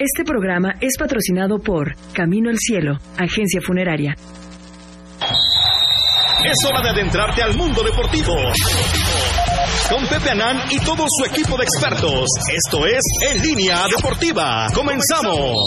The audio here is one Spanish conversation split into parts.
Este programa es patrocinado por Camino al Cielo, agencia funeraria. Es hora de adentrarte al mundo deportivo. Con Pepe Anán y todo su equipo de expertos. Esto es En Línea Deportiva. Comenzamos.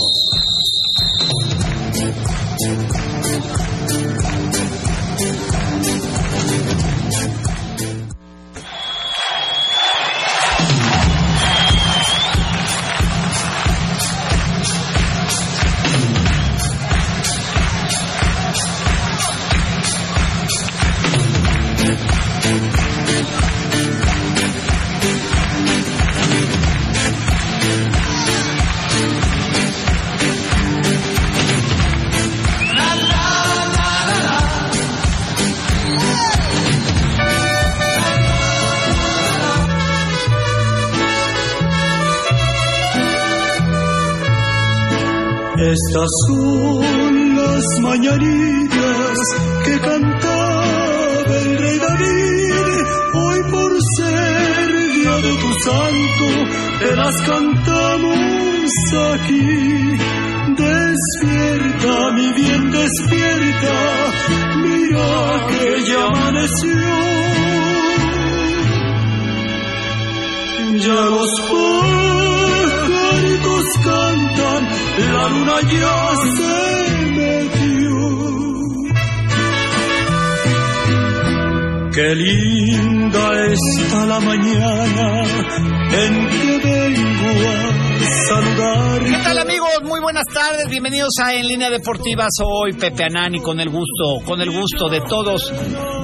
¿Qué tal amigos? Muy buenas tardes, bienvenidos a En Línea Deportiva. Soy Pepe Anani con el gusto, con el gusto de todos,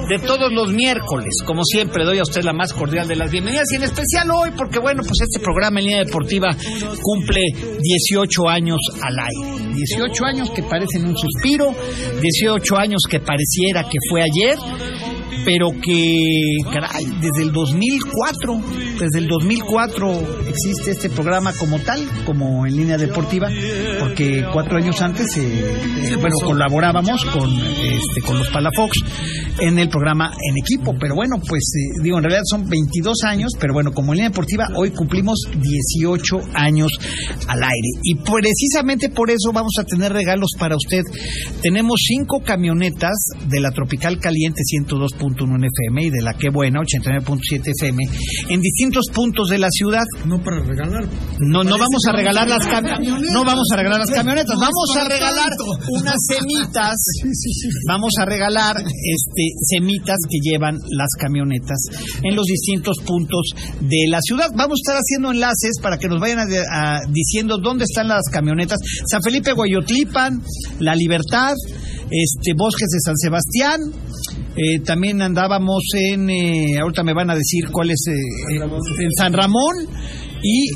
de todos los miércoles. Como siempre, doy a usted la más cordial de las bienvenidas y en especial hoy, porque bueno, pues este programa En Línea Deportiva cumple 18 años al aire. 18 años que parecen un suspiro, 18 años que pareciera que fue ayer pero que, caray, desde el 2004, desde el 2004 existe este programa como tal, como en línea deportiva, porque cuatro años antes, eh, eh, bueno, colaborábamos con, este, con los Palafox en el programa en equipo, pero bueno, pues eh, digo, en realidad son 22 años, pero bueno, como en línea deportiva, hoy cumplimos 18 años al aire. Y precisamente por eso vamos a tener regalos para usted. Tenemos cinco camionetas de la Tropical Caliente 102.1 FM y de la Que Buena 89.7 FM en distintos puntos de la ciudad. No para regalar. No, no vamos a regalar las camionetas. No vamos a regalar las camionetas. Vamos a regalar unas semitas. Vamos a regalar este semitas que llevan las camionetas en los distintos puntos de la ciudad. Vamos a estar haciendo enlaces para que nos vayan a- a- diciendo dónde están las camionetas. San Felipe Guayotlipan, La Libertad, este Bosques de San Sebastián. Eh, también andábamos en, eh, ahorita me van a decir cuál es, eh, en San Ramón. Y,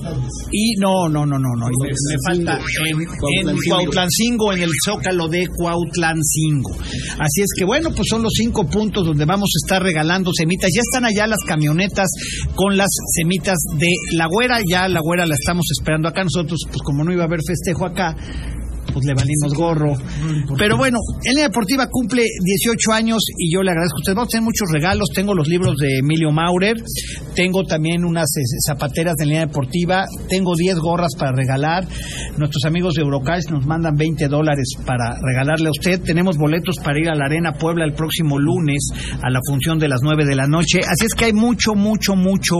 y no, no, no, no, no, me, me falta en, en Cuautlancingo, en el Zócalo de Cuautlancingo. Así es que bueno, pues son los cinco puntos donde vamos a estar regalando semitas. Ya están allá las camionetas con las semitas de la güera, ya la güera la estamos esperando acá. Nosotros, pues como no iba a haber festejo acá, pues le valimos gorro. Pero bueno, en la deportiva cumple 18 años y yo le agradezco a usted. Vamos a tener muchos regalos. Tengo los libros de Emilio Maurer, tengo también unas eh, zapateras de línea deportiva, tengo 10 gorras para regalar. Nuestros amigos de Eurocash nos mandan 20 dólares para regalarle a usted. Tenemos boletos para ir a la Arena Puebla el próximo lunes a la función de las 9 de la noche. Así es que hay mucho, mucho, mucho,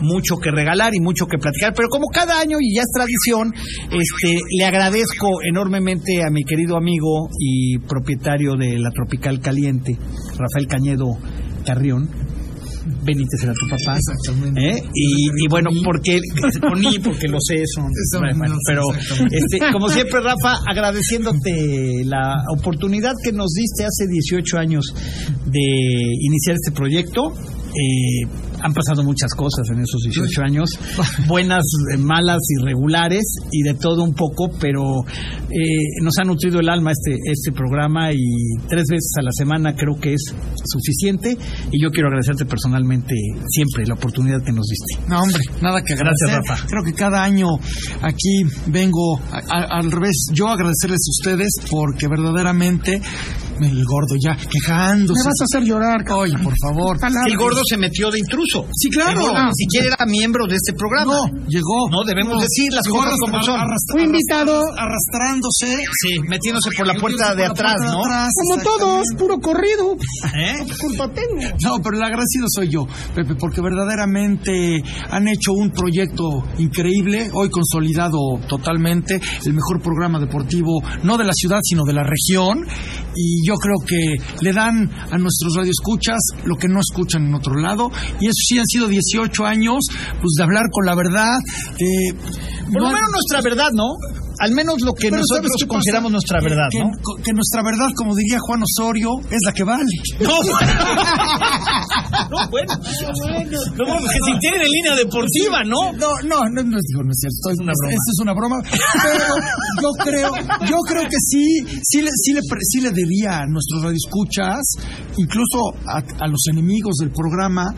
mucho que regalar y mucho que platicar. Pero como cada año y ya es tradición, este, le agradezco enormemente a mi querido amigo y propietario de la Tropical Caliente, Rafael Cañedo Carrión. Benítez era tu papá. Exactamente. ¿eh? Y, y bueno, porque con I, porque lo sé, son. Bueno, no, pero este, como siempre, Rafa, agradeciéndote la oportunidad que nos diste hace 18 años de iniciar este proyecto. Eh, han pasado muchas cosas en esos 18 años, buenas, eh, malas y regulares y de todo un poco, pero eh, nos ha nutrido el alma este, este programa y tres veces a la semana creo que es suficiente y yo quiero agradecerte personalmente siempre la oportunidad que nos diste. No, hombre, nada que agradecer. Gracias, Rafa. Creo que cada año aquí vengo a- a- al revés, yo agradecerles a ustedes porque verdaderamente El gordo ya quejándose. Me vas a hacer llorar. Oye, por favor. El gordo se metió de intruso. Sí, claro. Gordo Ah. Ni siquiera era miembro de este programa. No, llegó. No, debemos decir las Llegó cosas arrastra- como son. arrastra- Fui invitado, Arrastrándose. Sí, metiéndose por la puerta de atrás, ¿no? como todos, puro corrido. ¿Eh? Culpa tengo. No, pero el agradecido soy yo, Pepe, porque verdaderamente han hecho un proyecto increíble, hoy consolidado totalmente, el mejor programa deportivo, no de la ciudad, sino de la región, y yo creo que le dan a nuestros radioescuchas lo que no escuchan en otro lado, y eso sí han sido 18 años, pues de hablar con la verdad. eh, Por lo no- menos nuestra verdad, ¿no? Al menos lo que Pero nosotros consideramos nuestra verdad, que, ¿no? que- que nuestra verdad, como diría Juan Osorio, es la que vale. No, no bueno. No, bueno, que si tienen en línea deportiva, ¿no? No, no, no, no, digo, no es cierto. Es una broma. Esto es una broma. Pero yo creo, yo creo que sí, sí le, sí le, pre- sí le debía a nuestros radioescuchas, incluso a, a los enemigos del programa,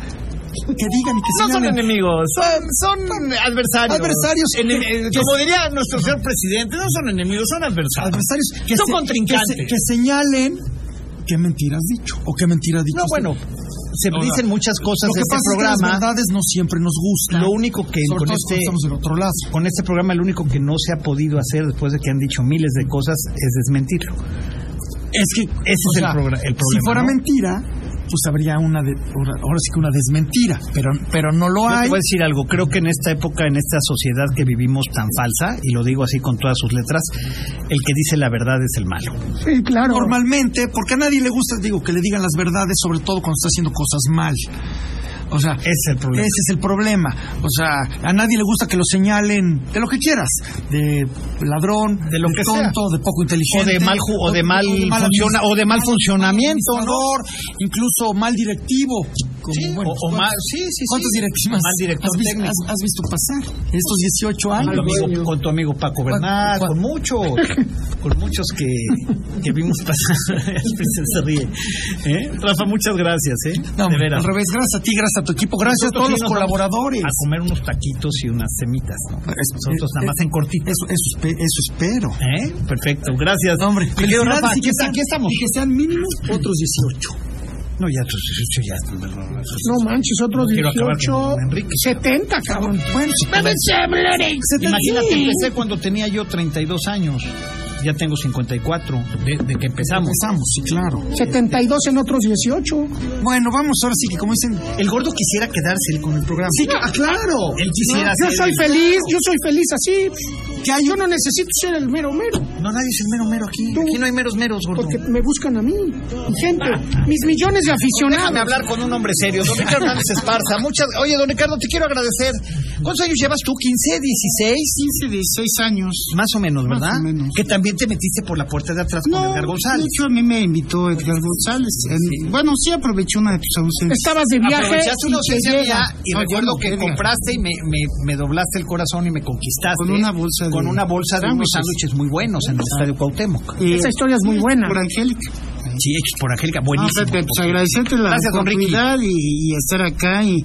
que digan y que No son enemigos, son, son adversarios. Adversarios. Enem- Que- que- como diría nuestro señor presidente, no son enemigos, son adversarios. adversarios que, Son se- contrincantes. que, se- que señalen qué mentira has dicho o qué mentira dicho. No, bueno, se dicen muchas cosas que este pasa es que programa. las verdades no siempre nos gustan. Lo único que sobre con este, estamos del otro lado. con este programa, lo único que no se ha podido hacer después de que han dicho miles de cosas es desmentirlo. Es que Ese o es el sea, el Si problema, fuera ¿no? mentira, pues habría una de, ahora sí que una desmentira, pero pero no lo Yo hay. te voy a decir algo, creo que en esta época, en esta sociedad que vivimos tan falsa, y lo digo así con todas sus letras, el que dice la verdad es el malo. Sí, claro. Normalmente, porque a nadie le gusta, digo, que le digan las verdades, sobre todo cuando está haciendo cosas mal. O sea, Ese es el problema. Ese es el problema. O sea, a nadie le gusta que lo señalen de lo que quieras, de ladrón, De lo que tonto, de poco O inteligente, de mal, ju- o de mal, mal funciona, o de mal funcionamiento, ¿no? administrador, incluso mal directivo. Como, Sí, bueno, o, o mal, sí, sí, sí. ¿Cuántos directivos Mal director has, técnico. has- has visto pasar en estos 18 Con años? tu, amigo, con tu amigo Paco Bernal, ¿Cuál- con muchos, con muchos que, que vimos pasar. Se ríe. ¿Eh? Rafa, muchas gracias, ¿eh? No, de veras. al revés, gracias a ti, gracias a tu equipo, gracias a todos los colaboradores. A comer unos taquitos y unas semitas, ¿no? Es- Nosotros nada más en cortito. Eso, eso, eso espero. ¿Eh? Perfecto, gracias. No, hombre, Rafa, y que aquí, sean- aquí estamos. Y que sean mínimo otros 18. No, ya, otros 18 ya. No manches, otros No quiero acabar 18, con Enrique. 70, cabrón. Bueno, Imagínate, empecé cuando tenía yo 32 años. Ya tengo 54 de, de que empezamos. empezamos, sí, claro. 72 en otros 18. Bueno, vamos ahora sí que como dicen... El gordo quisiera quedarse con el programa. Sí, ah, claro. Él quisiera Yo soy el- feliz, yo soy feliz así. Que yo no necesito ser el mero mero, No, nadie es el mero mero aquí. Tú. Aquí no hay meros meros, gordo. porque me buscan a mí. Mi gente, mis millones de aficionados. Déjame hablar con un hombre serio. Don Ricardo Hernández Esparza. Muchas... Oye, don Ricardo, te quiero agradecer. ¿Cuántos años llevas tú? ¿15, 16? 15, 16 años. Más o menos, Más ¿verdad? o menos. Que también te metiste por la puerta de atrás con Edgar de González. hecho a mí me invitó Edgar González. En- Bueno, sí aproveché una de tus ausencias. Estabas de viaje Aprovechaste y una ausencia mía y No, recuerdo no, que Edgar. compraste y me, me, me doblaste el corazón y me conquistaste. Con una bolsa de Con una bolsa de unos sándwiches. muy buenos en el Estadio Cuauhtémoc. Eh, Esa historia es muy buena. Por Angélica. Sí, hechos por Angélica, No, buenísimo. Pepe, pues agradecerte la Gracias, oportunidad y, y estar acá y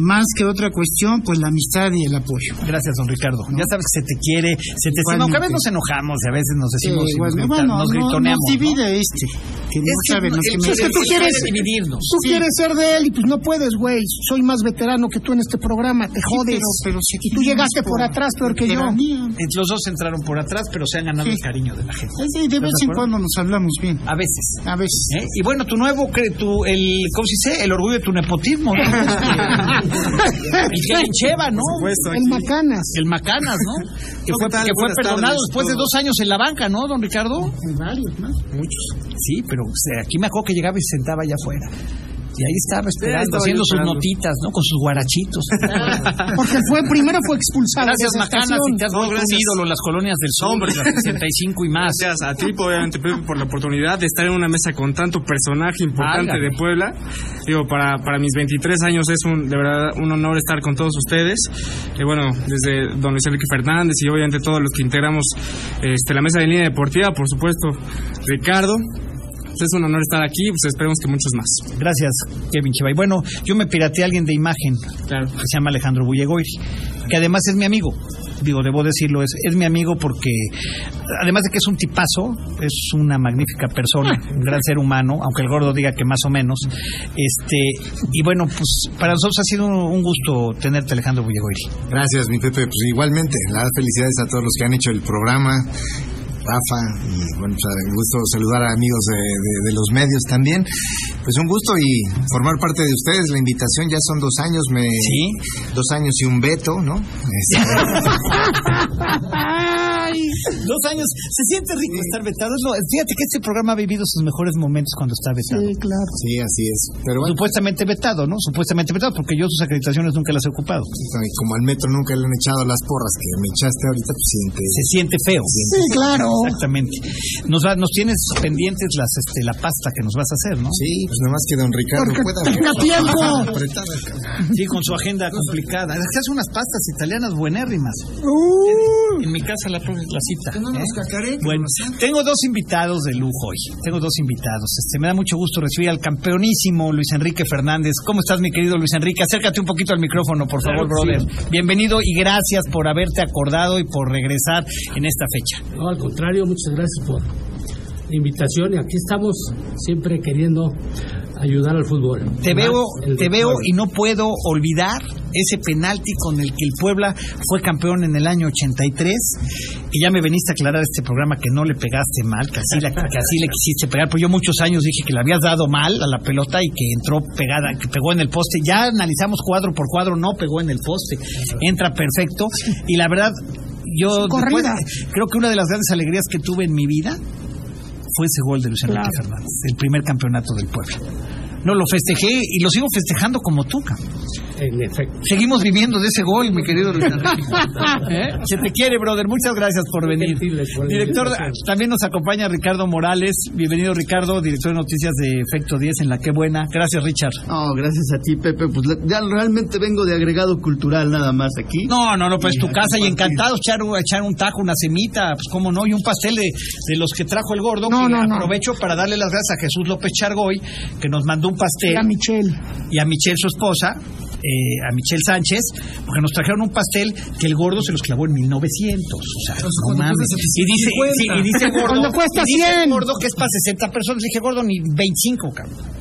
más que otra cuestión, pues la amistad y el apoyo. Gracias, don Ricardo. Ya sabes que se te quiere, se te estima. Aunque a veces nos enojamos y a veces nos decimos Sí, nos, bueno, grita- bueno, nos no- gritoneamos. nos ¿no? divide este, que no Es que saben los el que me Es que tú es quieres- dividirnos. Tú quieres ser de él y pues no puedes, güey. Soy más veterano que tú en este programa, te jodes. pero- pero si y tú llegaste por atrás peor que yo. Los dos entraron por atrás, pero se han ganado Sí. el cariño de la gente. Sí, de vez en cuando nos hablamos bien. A veces. A veces. ¿Eh? Y bueno, tu nuevo, tu, el, ¿cómo se dice? El orgullo de tu nepotismo, ¿no? el Cheva, ¿no? El Macanas. El Macanas, ¿no? Que fue, que fue perdonado tardes, después de dos años en la banca, ¿no, don Ricardo? Hay varios más. Sí, pero o sea, aquí me acuerdo que llegaba y se sentaba allá afuera. Y ahí estaba esperando, estaba haciendo sus esperando. notitas, ¿no? Con sus guarachitos. Porque fue, primero fue expulsado. Gracias, Macanas, te has vuelto un gracias. ídolo las colonias del Hombre. las 65 y más. Gracias a ti, obviamente, por la oportunidad de estar en una mesa con tanto personaje importante de Puebla. Digo, para, para mis 23 años es un, de verdad un honor estar con todos ustedes. Y bueno, desde don Luis Enrique Fernández y obviamente todos los que integramos este, la mesa de línea deportiva, por supuesto, Ricardo. Pues es un honor estar aquí, pues esperemos que muchos más. Gracias, Kevin Chevay. Bueno, yo me pirateé a alguien de imagen Claro. que se llama Alejandro Bullegoiri, que además es mi amigo. Digo, debo decirlo, es, es mi amigo porque, además de que es un tipazo, es una magnífica persona, un gran ser humano, aunque el gordo diga que más o menos. Este, y bueno, pues para nosotros ha sido un, gusto tenerte, Alejandro Bullegoiri. Gracias, mi Pepe. Pues igualmente, la felicidades a todos los que han hecho el programa. Rafa, y bueno, pues, un gusto saludar a amigos de, de- de los medios también. Pues un gusto y formar parte de ustedes. La invitación ya son dos años, me, dos años y un veto, ¿no? Este, Dos años, se siente rico estar vetado. Es lo- fíjate que este programa ha vivido sus mejores momentos cuando está vetado. Sí, claro. sí, así es. Pero bueno, Supuestamente vetado, ¿no? Supuestamente vetado, porque yo sus acreditaciones nunca las he ocupado. y como al metro nunca le han echado las porras que me echaste ahorita, pues siente. Se siente feo. Sí, claro. Exactamente. Nos, va- nos tienes pendientes las, este, la pasta que nos vas a hacer, ¿no? Sí, pues nada más que don Ricardo Porque pueda. tenga tiempo. Apretada. Sí, con su agenda complicada. Es que hace unas pastas italianas buenérrimas. Uh, En mi casa la, la cita. no nos ¿eh? Bueno, tengo dos invitados de lujo hoy. Tengo dos invitados. Este, me da mucho gusto recibir al campeonísimo Luis Enrique Fernández. ¿Cómo estás, mi querido Luis Enrique? Acércate un poquito al micrófono, por favor, Claro brother. Bienvenido y gracias por haberte acordado y por regresar en esta fecha. No, al contrario, muchas gracias por la invitación y aquí estamos siempre queriendo ayudar al fútbol. Te Más veo, te veo y no puedo olvidar ese penalti con el que el Puebla fue campeón en el año 83 y ya me veniste a aclarar este programa que no le pegaste mal, que así, la- que así le quisiste pegar, pues yo muchos años dije que le habías dado mal a la pelota y que entró pegada, que pegó en el poste, ya analizamos cuadro por cuadro, no pegó en el poste, entra perfecto. Y la verdad yo después- creo que una de las grandes alegrías que tuve en mi vida fue ese gol de Luis Enrique Claro. Fernández, el primer campeonato del pueblo. No, lo festejé y lo sigo festejando como tú, cabrón. En efecto. Seguimos viviendo de ese gol, mi querido Luis Enrique. ¿Eh? Se te quiere, brother. Muchas gracias por venir. Director, también nos acompaña Ricardo Morales. Bienvenido, Ricardo, director de noticias de Efecto 10 en La Qué Buena. Gracias, Richard. No, gracias a ti, Pepe. Pues ya realmente vengo de agregado cultural nada más aquí. No, no, no, pues tu casa y encantado echar, un- echar un taco, una semita, pues cómo no, y un pastel de, de los que trajo el gordo. No, que no, no. aprovecho para darle las gracias a Jesús López Chargoy, que nos mandó un pastel. a Michelle. y a Michelle, su esposa, eh, a Michelle Sánchez, porque nos trajeron un pastel que el gordo se los clavó en 1900. O sea, no cuando mames. Y dice, 50. sí, y dice gordo, Cuando cuesta y dice 100. gordo que es para 60 personas. Dije, gordo, ni 25, cabrón.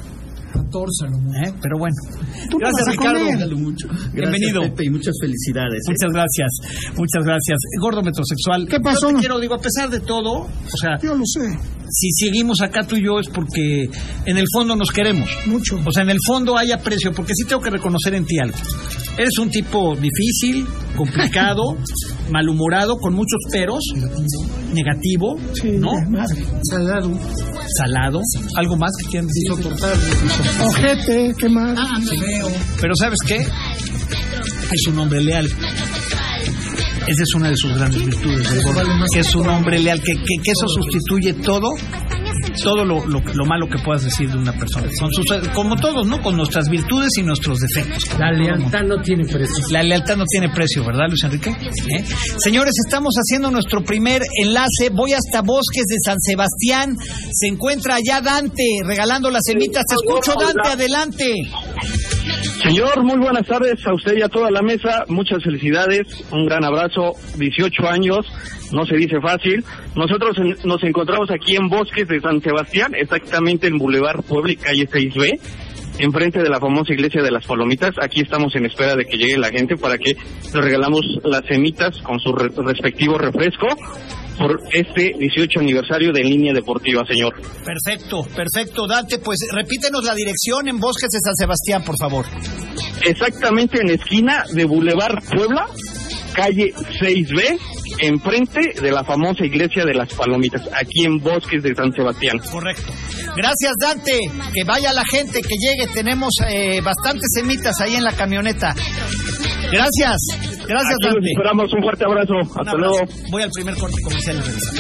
14 a lo mucho. ¿Eh? Pero bueno. Tú Gracias, Ricardo. mucho. Gracias, Bienvenido. Pepe, y muchas felicidades. ¿eh? Muchas gracias, muchas gracias. Gordo metrosexual. ¿Qué pasó? Yo te quiero, digo, a pesar de todo, o sea, Yo lo sé. si seguimos acá tú y yo es porque en el fondo nos queremos. Mucho. O sea, en el fondo hay aprecio, porque sí tengo que reconocer en ti algo. Eres un tipo difícil, complicado, malhumorado, con muchos peros, negativo, Sí, ¿no? Salado. Salado. ¿Algo más que quieran decir? Ojete, ¿qué más? Pero ¿sabes qué? Es un hombre leal. Esa es una de sus grandes virtudes gordo, que es un hombre leal, que, que, que eso sustituye todo, todo lo, lo, lo malo que puedas decir de una persona. Con sus, como todos, ¿no? Con nuestras virtudes y nuestros defectos. La lealtad no tiene precio. La lealtad no tiene precio, ¿verdad, Luis Enrique? ¿Eh? Señores, estamos haciendo nuestro primer enlace. Voy hasta Bosques de San Sebastián. Se encuentra allá Dante regalando las semitas. Te escucho, Dante, adelante. Señor, muy buenas tardes a usted y a toda la mesa. Muchas felicidades, un gran abrazo. 18 años, no se dice fácil. Nosotros en- nos encontramos aquí en Bosques de San Sebastián, exactamente en Boulevard Puebla y calle 6B, enfrente de la famosa iglesia de las Palomitas. Aquí estamos en espera de que llegue la gente para que le regalamos las semitas con su re- respectivo refresco por este 18 aniversario de Línea Deportiva, señor. Perfecto, perfecto, Dante. Pues repítenos la dirección en Bosques de San Sebastián, por favor. exactamente en esquina de Boulevard Puebla, calle 6B, enfrente de la famosa iglesia de las Palomitas, aquí en Bosques de San Sebastián. Correcto. Gracias, Dante. Que vaya la gente, que llegue. Tenemos eh, bastantes semitas ahí en la camioneta. Gracias. Gracias, Aquí los Dante. esperamos, un fuerte abrazo, Un hasta abrazo. luego. Voy al primer corte comercial y regresamos.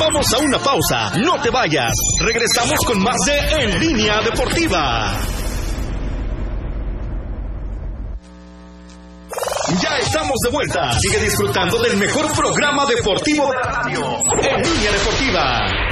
Vamos a una pausa, no te vayas. Regresamos con más de En Línea Deportiva. Ya estamos de vuelta. Sigue disfrutando del mejor programa deportivo de la radio, En Línea Deportiva.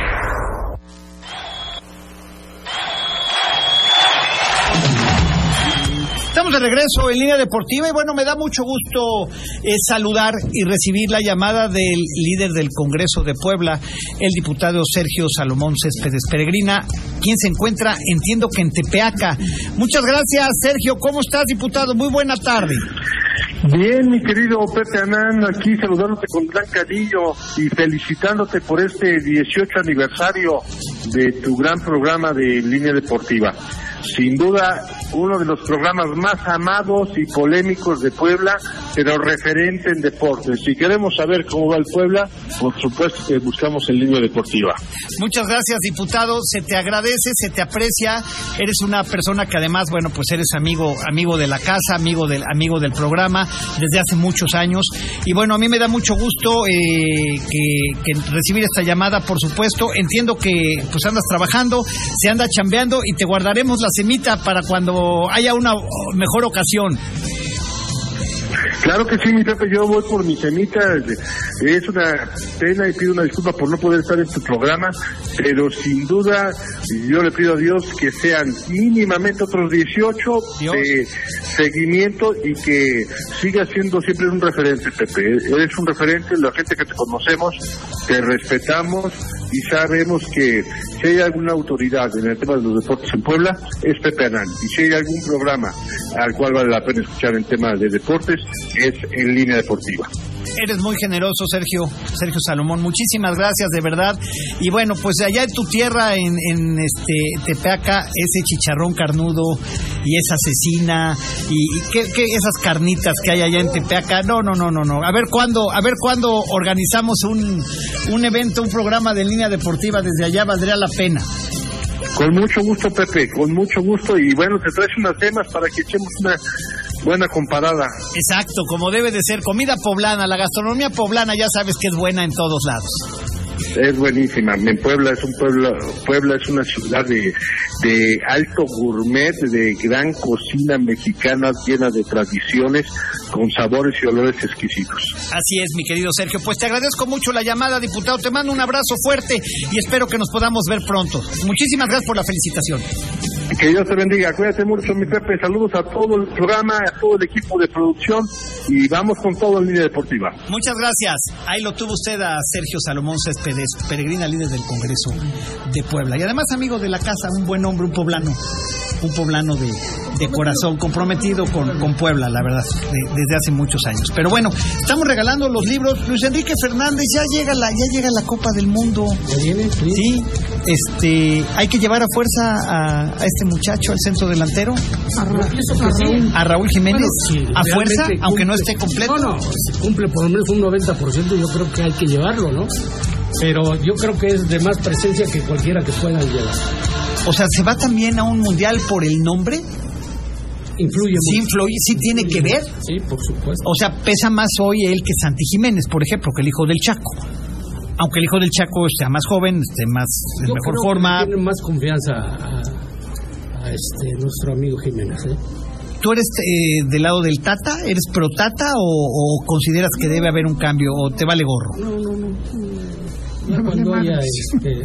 Estamos de regreso en línea deportiva y bueno, me da mucho gusto eh, saludar y recibir la llamada del líder del Congreso de Puebla, el diputado Sergio Salomón Céspedes Peregrina, quien se encuentra, entiendo que en Tepeaca. Muchas gracias, Sergio. ¿Cómo estás, diputado? Muy buena tarde. Bien, mi querido Pepe Anán, aquí saludándote con gran cariño y felicitándote por este 18 aniversario de tu gran programa de línea deportiva. Sin duda, uno de los programas más amados y polémicos de Puebla, pero referente en deportes. Si queremos saber cómo va el Puebla, por supuesto que buscamos en línea deportiva. Muchas gracias, diputado. Se te agradece, se te aprecia. Eres una persona que además, bueno, pues eres amigo, amigo de la casa, amigo del, amigo del programa desde hace muchos años. Y bueno, a mí me da mucho gusto eh, que, que recibir esta llamada, por supuesto. Entiendo que pues andas trabajando, se anda chambeando y te guardaremos la semita para cuando haya una mejor ocasión. Claro que sí, mi Pepe, yo voy por mi semita. Es una pena y pido una disculpa por no poder estar en tu programa, pero sin duda yo le pido a Dios que sean mínimamente otros 18 de seguimiento y que siga siendo siempre un referente, Pepe. Eres un referente, la gente que te conocemos, te respetamos y sabemos que si hay alguna autoridad en el tema de los deportes en Puebla, es Pepe Anán. Y si hay algún programa al cual vale la pena escuchar en temas de deportes, es en línea deportiva. Eres muy generoso, Sergio, Sergio Salomón. Muchísimas gracias, de verdad. Y bueno, pues allá en tu tierra, en, en este Tepeaca, ese chicharrón carnudo y esa cecina y, y ¿qué, qué esas carnitas que hay allá en Tepeaca. No, no, no, no, no. A ver cuándo, a ver cuándo organizamos un, un evento, un programa de línea deportiva desde allá, valdría la pena. Con mucho gusto, Pepe, con mucho gusto. Y bueno, te traes unas temas para que echemos una buena comparada. Exacto, como debe de ser. Comida poblana, la gastronomía poblana ya sabes que es buena en todos lados. Es buenísima. En Puebla es un pueblo, Puebla es una ciudad de, de alto gourmet, de gran cocina mexicana llena de tradiciones, con sabores y olores exquisitos. Así es, mi querido Sergio. Pues te agradezco mucho la llamada, diputado. Te mando un abrazo fuerte y espero que nos podamos ver pronto. Muchísimas gracias por la felicitación. Que Dios te bendiga. Cuídate mucho, mi Pepe. Saludos a todo el programa, a todo el equipo de producción y vamos con todo en línea deportiva. Muchas gracias. Ahí lo tuvo usted a Sergio Salomón Céspedes, peregrina líder del Congreso de Puebla. Y además amigo de la casa, un buen hombre, un poblano. Un poblano de, de corazón, comprometido con, con Puebla, la verdad, de- desde hace muchos años. Pero bueno, estamos regalando los libros. Luis Enrique Fernández, ya llega la, ya llega la Copa del Mundo. ¿Ya viene? Sí, este, hay que llevar a fuerza a, a este muchacho, al centro delantero, A Raúl. a Raúl Jiménez, Sí, a fuerza, aunque no esté completo. No, no, si cumple por lo menos un 90%, yo creo que hay que llevarlo, ¿no? Pero yo creo que es de más presencia que cualquiera que pueda llevar. O sea, ¿se va también a un mundial por el nombre? Influye Sí, mucho. influye, sí tiene que ver. Sí, por supuesto. O sea, pesa más hoy él que Santi Jiménez, por ejemplo, que el hijo del Chaco. Aunque el hijo del Chaco sea más joven, esté más en Yo mejor creo que forma. Tiene más confianza a, a este nuestro amigo Jiménez, ¿eh? ¿Tú eres eh, del lado del Tata? ¿Eres pro Tata o, o consideras que debe haber un cambio o te vale gorro? No, no, no. Cuando haya este,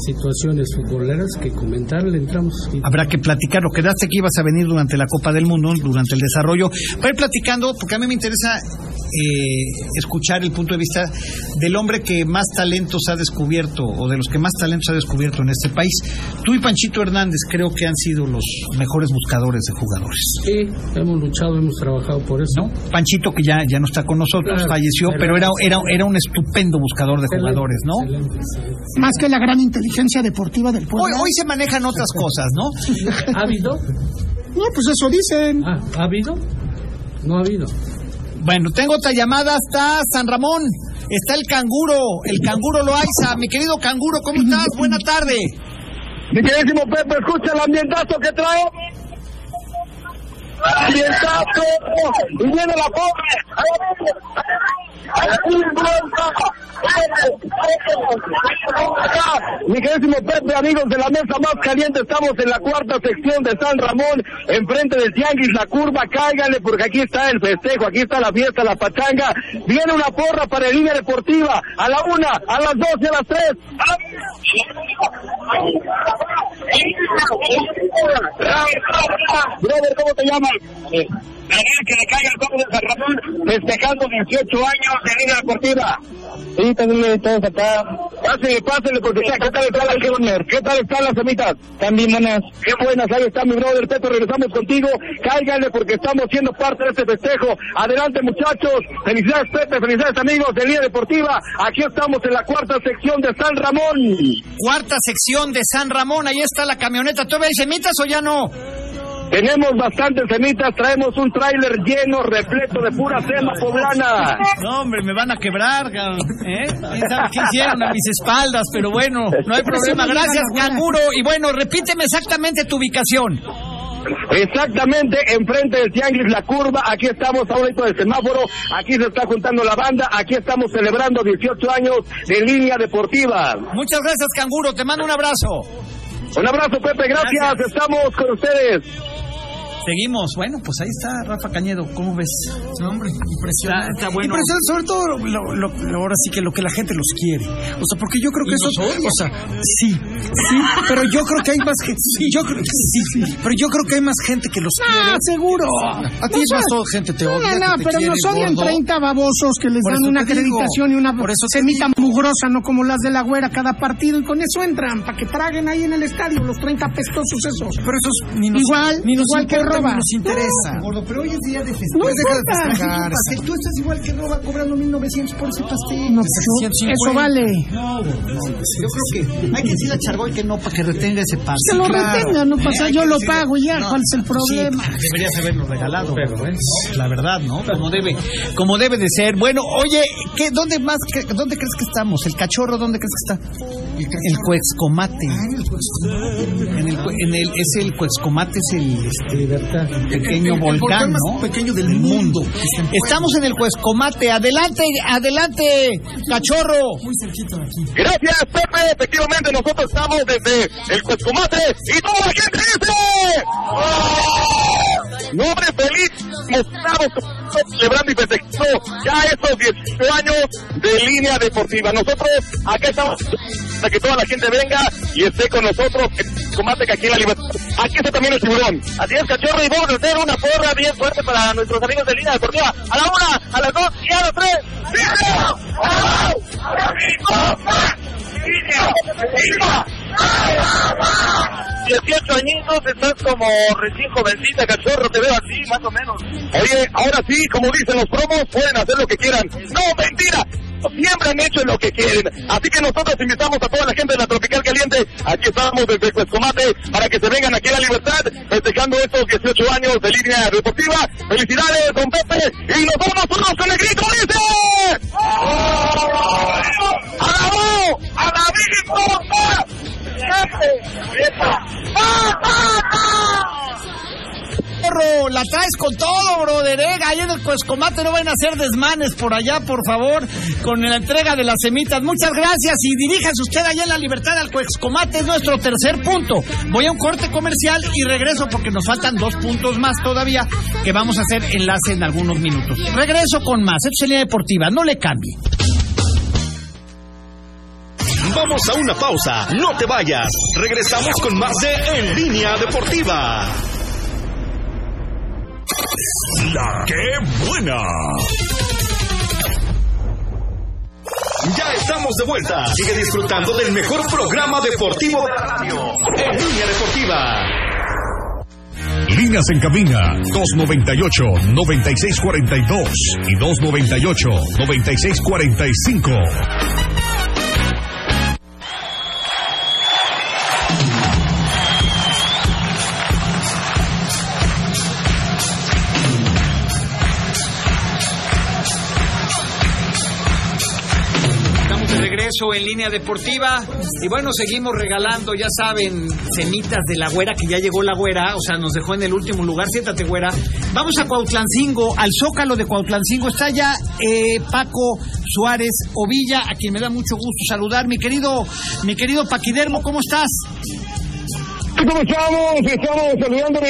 situaciones futboleras que comentar, le entramos. Y- Habrá que platicar. Lo quedaste que ibas a venir durante la Copa del Mundo, durante el desarrollo. Para ir platicando, porque a mí me interesa eh, escuchar el punto de vista del hombre que más talentos ha descubierto, o de los que más talentos ha descubierto en este país. Tú y Panchito Hernández creo que han sido los mejores buscadores de jugadores. Sí, hemos luchado, hemos trabajado por eso. Panchito, que ya, ya no está con nosotros, Claro, falleció, pero era, era, era un estupendo buscador de jugadores, ¿no? Más que la gran inteligencia deportiva del Hoy, pueblo. hoy se manejan otras cosas, ¿no? ¿Ha habido? No, pues eso dicen. Ah, ¿Ha habido? No ha habido. Bueno, tengo otra llamada hasta San Ramón. Está el canguro, el canguro Loaiza. Mi querido canguro, ¿cómo estás? Buena tarde. Mi queridísimo Pepe, escucha el ambientazo que trae. Y viene la pobre. Mi queridísimo Pepe, amigos de la mesa más caliente, estamos en la cuarta sección de San Ramón, enfrente del Tianguis, la curva, cáiganle porque aquí está el festejo, aquí está la fiesta, la pachanga. Viene una porra para el línea deportiva, a la una, a las dos y a las tres. Brother, ¿cómo te llamas? Eh, que le caiga el copo de San Ramón, festejando 18 años de línea deportiva. Sí, también todos acá. Pásale, pásale, porque ya, ¿qué tal están las ¿Qué tal están las semitas? También buenas. Qué buenas, ahí está mi brother Pepe, regresamos contigo. Cáiganle porque estamos siendo parte de este festejo. Adelante, muchachos. Felicidades, Pepe, felicidades, amigos de Línea Deportiva. Aquí estamos en la cuarta sección de San Ramón. Cuarta sección de San Ramón, ahí está la camioneta. ¿Todavía hay semitas o ya no? Tenemos bastantes semitas, traemos un tráiler lleno, repleto de pura sema poblana. No, hombre, me van a quebrar, ¿eh? ¿Quién sabe qué hicieron a mis espaldas? Pero bueno, no hay problema. Gracias, canguro. Y bueno, repíteme exactamente tu ubicación. Exactamente, enfrente del Tianguis La Curva, aquí estamos a un lado del semáforo, aquí se está juntando la banda, aquí estamos celebrando 18 años de línea deportiva. Muchas gracias, canguro. Te mando un abrazo. Un abrazo, Pepe, gracias. Estamos con ustedes. Seguimos. Bueno, pues ahí está Rafa Cañedo. ¿Cómo ves? Sí, hombre, impresionante. Está, está bueno. Impresionante, sobre todo, lo, lo- lo- ahora sí que lo que la gente los quiere. O sea, porque yo creo que eso. O sea, sí, sí, pero yo creo que hay más gente. yo creo que sí, pero yo creo que hay más gente que los quiere. Ah, seguro. A ti No es más todo gente te No, odia. no, no, pero quiere, nos odian gordo. 30 babosos que les Por dan una digo. acreditación y una Por eso semita mugrosa, no como las de la güera cada partido, y con eso entran, para que traguen ahí en el estadio los 30 pestosos esos. Pero esos ni nos, igual, ni nos igual que roba. nos interesa. No, pero hoy es día de No Pues deja de festejar. Que tú estás igual que roba cobrando 1900 por ese pastel. No, pues, 150. eso vale. No, yo creo que hay que decirle a Chargoy que no para que retenga ese pase. Que lo Claro. retenga, no pasa, Hay yo lo decirle- pago y ya, No, ¿cuál es el problema? sí, deberías haberlo regalado. Pero bueno, la verdad, ¿no? Como debe, como debe de ser. Bueno, oye, ¿qué, ¿dónde más, qué- dónde crees que estamos? ¿El cachorro dónde crees que está? El Cuexcomate. En el, cue- en el, es el Cuexcomate, es el este, pequeño el volcán, volcán más ¿no? pequeño del mundo. Estamos en el Cuexcomate. Adelante, adelante, cachorro. Muy cerquita de aquí. Gracias, Pepe. Efectivamente, nosotros estamos desde el Cuescomate y toda la gente dice. ¡Oh! Nombre feliz, mostramos celebrando y festejando ya estos 18 años de línea deportiva. Nosotros acá estamos para que toda la gente venga y esté con nosotros en combate que aquí en la libertad. Aquí está también el tiburón. Así es, cachorro, y vamos a hacer una porra bien fuerte para nuestros amigos de línea deportiva. A la una, a las dos y a las tres. 18 añitos, estás como recién jovencita, cachorro, te veo así, más o menos. Oye, ahora sí, como dicen los promos, pueden hacer lo que quieran. ¡No, mentira! Siempre han hecho lo que quieren. Así que nosotros invitamos a toda la gente de la Tropical Caliente. Aquí estamos desde Cuescomate para que se vengan aquí a la libertad, festejando estos 18 años de línea deportiva. ¡Felicidades, don Pepe! ¡Y nos vamos todos con el grito, dice! ¡A la voz! ¡A la la traes con todo, brother. ¿eh? Ahí en el Cuescomate no van a hacer desmanes por allá, por favor, con la entrega de las semitas. Muchas gracias y diríjase usted allá en la libertad al Cuescomate, es nuestro tercer punto. Voy a un corte comercial y regreso porque nos faltan dos puntos más todavía que vamos a hacer enlace en algunos minutos. Regreso con más. Esto deportiva, no le cambie. Vamos a una pausa, no te vayas. Regresamos con más de En Línea Deportiva. La que buena. Ya estamos de vuelta. Sigue disfrutando del mejor programa deportivo de la radio. En Línea Deportiva. Líneas en cabina 298-9642 y 298-9645. En línea deportiva. Y bueno, seguimos regalando, ya saben, semitas de la güera, que ya llegó la güera, o sea, nos dejó en el último lugar. Siéntate, güera. Vamos a Cuautlancingo, al Zócalo de Cuautlancingo. Está ya eh, Paco Suárez Ovilla, a quien me da mucho gusto saludar. Mi querido, mi querido Paquidermo, ¿cómo estás? ¿Cómo estamos? Estamos saludando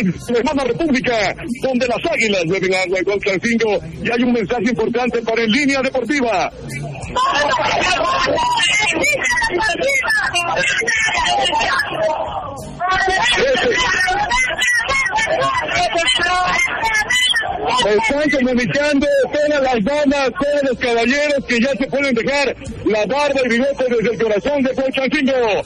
la República, donde las águilas deben agua Constancingo y hay un mensaje importante para En Línea Deportiva. Están comunicando todas las damas, todos los caballeros que ya se pueden dejar la barba y bigote desde el corazón de Constancingo.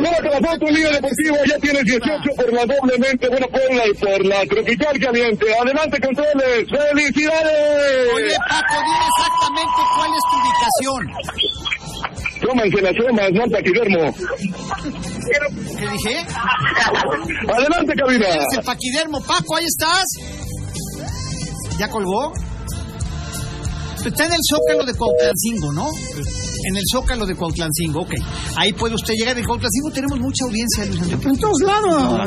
Mira la foto Liga Deportiva ya tiene 18 por la doblemente buena Puebla y por la tropical caliente. Adelante, controles. ¡Felicidades! Oye, Paco, dime exactamente cuál es tu ubicación. Tómense las tomas, no taquidermo. ¿Qué dije? Adelante, cabina. Paquidermo. Paco, ahí estás. ¿Ya colgó? Está en el Zócalo de Cuautlancingo, ¿no? En el Zócalo de Cuautlancingo, ok. Ahí puede usted llegar. En Cuautlancingo tenemos mucha audiencia, Luis Enrique. En todos lados.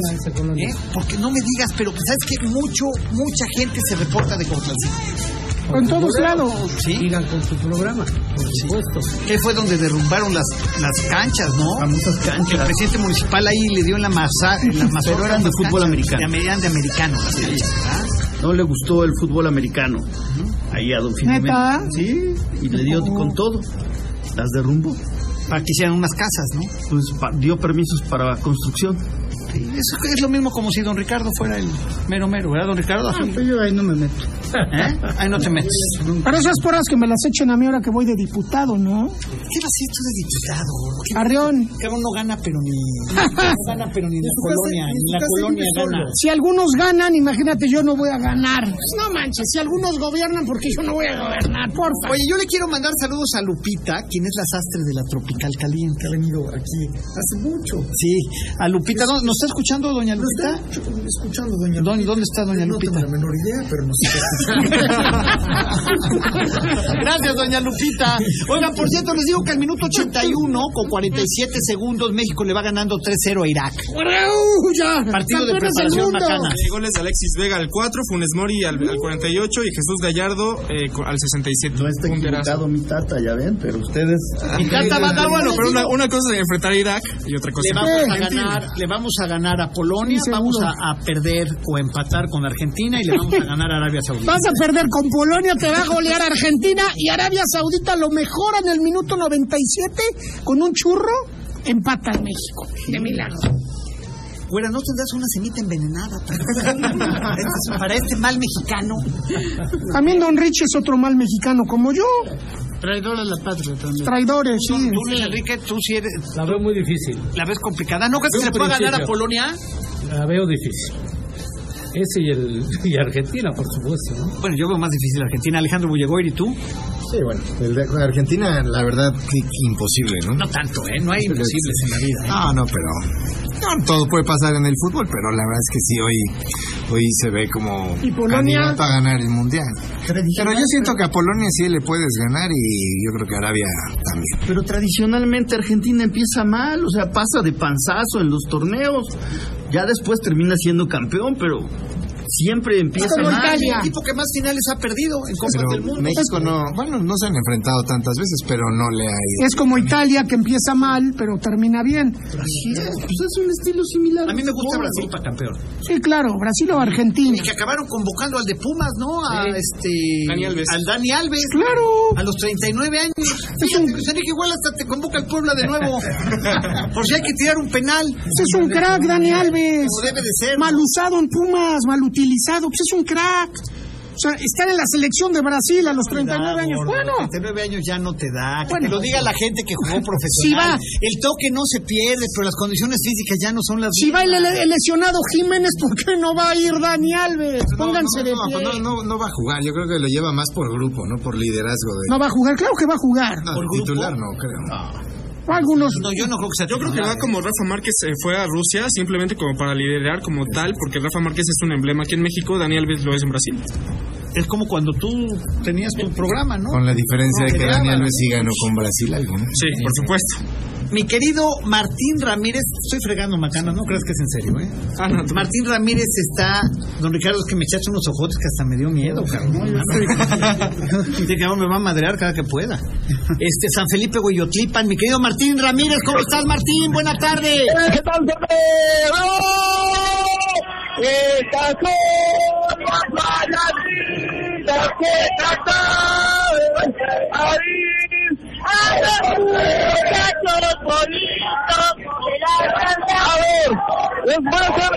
¿Eh? Porque no me digas, pero que sabes que mucho, mucha gente se reporta de Cuautlancingo. En todos lados. Sí. Sigan con su programa, por supuesto. Que fue donde derrumbaron las, las canchas, ¿no? Famosas canchas. El presidente municipal ahí le dio en la masa. En la mazorca Pero eran de fútbol americano. De, de americano. las canchas, ¿verdad? No le gustó el fútbol americano. Ahí a Don. ¿Neta? Sí, y le dio con todo. Las derrumbó. Para que hicieran unas casas, ¿no? Pues dio permisos para construcción. Sí, eso es lo mismo como si don Ricardo fuera el mero mero, ¿verdad, don Ricardo? Ah, pues yo ahí no me meto. ¿Eh? Ahí no te metes. Pero esas porras que me las echen a mí ahora que voy de diputado, ¿no? ¿Qué vas a hacer tú de diputado? Arrión. Cabrón no gana, pero ni. No gana, pero ni en la colonia. En la colonia gana. Si algunos ganan, imagínate, yo no voy a ganar. Pues no manches, si algunos gobiernan, porque yo no voy a gobernar, porfa. Oye, yo le quiero mandar saludos a Lupita, quien es la sastre de la Tropical Caliente. Ha venido aquí hace mucho. Sí, a Lupita. ¿no- ¿Nos está escuchando, doña Lupita? escuchando, doña ¿Dónde, dónde está doña No Lupita? tengo la menor idea, pero no sé. Gracias, doña Lupita. Oigan, por cierto, les digo que al minuto 81, con 47 segundos, México le va ganando 3-0 a Irak. Ya, Partido de preparación macana. Goles Alexis Vega al 4, Funes Mori al, al 48 y Jesús Gallardo eh, al 67. No está equivocado mi tata, ya ven, pero ustedes... Mi tata va a dar- bueno, pero una, una cosa es enfrentar a Irak y otra cosa Le vamos a ganar, le vamos a ganar a Polonia, Sí, vamos a, a perder o empatar con Argentina y le vamos a ganar a Arabia Saudita. Vas a perder con Polonia, te va a golear Argentina y Arabia Saudita lo mejora en el minuto 97 con un churro, empata en México. De milagro. Güera, ¿no tendrás una semita envenenada para, este- para este mal mexicano? También Don Rich es otro mal mexicano como yo. Traidor a la patria también. Traidores, sí. Tú, Enrique, tú sí eres, La veo muy difícil. la ves complicada. ¿No crees que se le pueda ganar a. Polonia? La veo difícil. Ese y, el, y Argentina, por supuesto. ¿no? Bueno, yo veo más difícil Argentina. Alejandro Bullegoir, ¿y tú? Sí, bueno, el de Argentina, la verdad, que, que imposible, ¿no? No tanto, ¿eh? No hay imposibles en la vida. ¿eh? No, no, pero no, todo puede pasar en el fútbol, pero la verdad es que sí, hoy, hoy se ve como ¿Y Polonia? candidato a ganar el Mundial. Pero yo siento que a Polonia sí le puedes ganar y yo creo que a Arabia también. Pero tradicionalmente Argentina empieza mal, o sea, pasa de panzazo en los torneos. Ya después termina siendo campeón, pero siempre empieza mal. El equipo que más finales ha perdido en Copas Pero del Mundo. México no, bueno, no se han enfrentado tantas veces, pero no le ha ido. Es como Italia que empieza mal, pero termina bien. Es, pues es un estilo similar. A mí me gusta. Brasil para campeón. Sí, claro, Brasil o Argentina. Y que acabaron convocando al de Pumas, ¿no? A este. Dani Alves. Al Dani Alves. Claro. A los 39 años. Fíjate, Luis Enrique, igual hasta te convoca el Puebla de nuevo. Por si hay que tirar un penal. Ese es un crack, Dani Alves. Como debe de ser. Mal usado en Pumas, mal utilizado. Pues es un crack. O sea, estar en la selección de Brasil a los 39 años. Gordo, Bueno, 39 años ya no te da. Que Bueno. te lo diga la gente que jugó Si profesional. va. El toque no se pierde, pero las condiciones físicas ya no son las si va el, mismas. el lesionado Jiménez, ¿por qué no va a ir Dani Alves? Pónganse no, de no, pie. no, no, no va a jugar, yo creo que lo lleva más por grupo, no por liderazgo de... No va a jugar, claro que va a jugar. No, ¿Por titular grupo? no, creo. Algunos. No, yo no creo que sea Yo creo que va como Rafa Márquez eh, fue a Rusia simplemente como para liderar como tal, porque Rafa Márquez es un emblema aquí en México, Daniel Alves lo es en Brasil. Es como cuando tú tenías tu programa, ¿no? Con la diferencia de que. Dani Alves sí ganó con Brasil algo, ¿no? Sí, por supuesto. Mi querido Martín Ramírez, estoy fregando macana, no crees que es en serio, ¿eh? Ah, no, Martín Ramírez está, don Ricardo, es que me echaste unos ojotes que hasta me dio miedo, cabrón. Dice que me va a madrear cada que pueda. Este, San Felipe Hueyotlipan, mi querido Martín Ramírez, ¿cómo estás, Martín? Buena tarde. ¿Qué tal, Pepe? Estas son las mañanitas que París. ¡A los bonitos la! A ver, les voy a hacer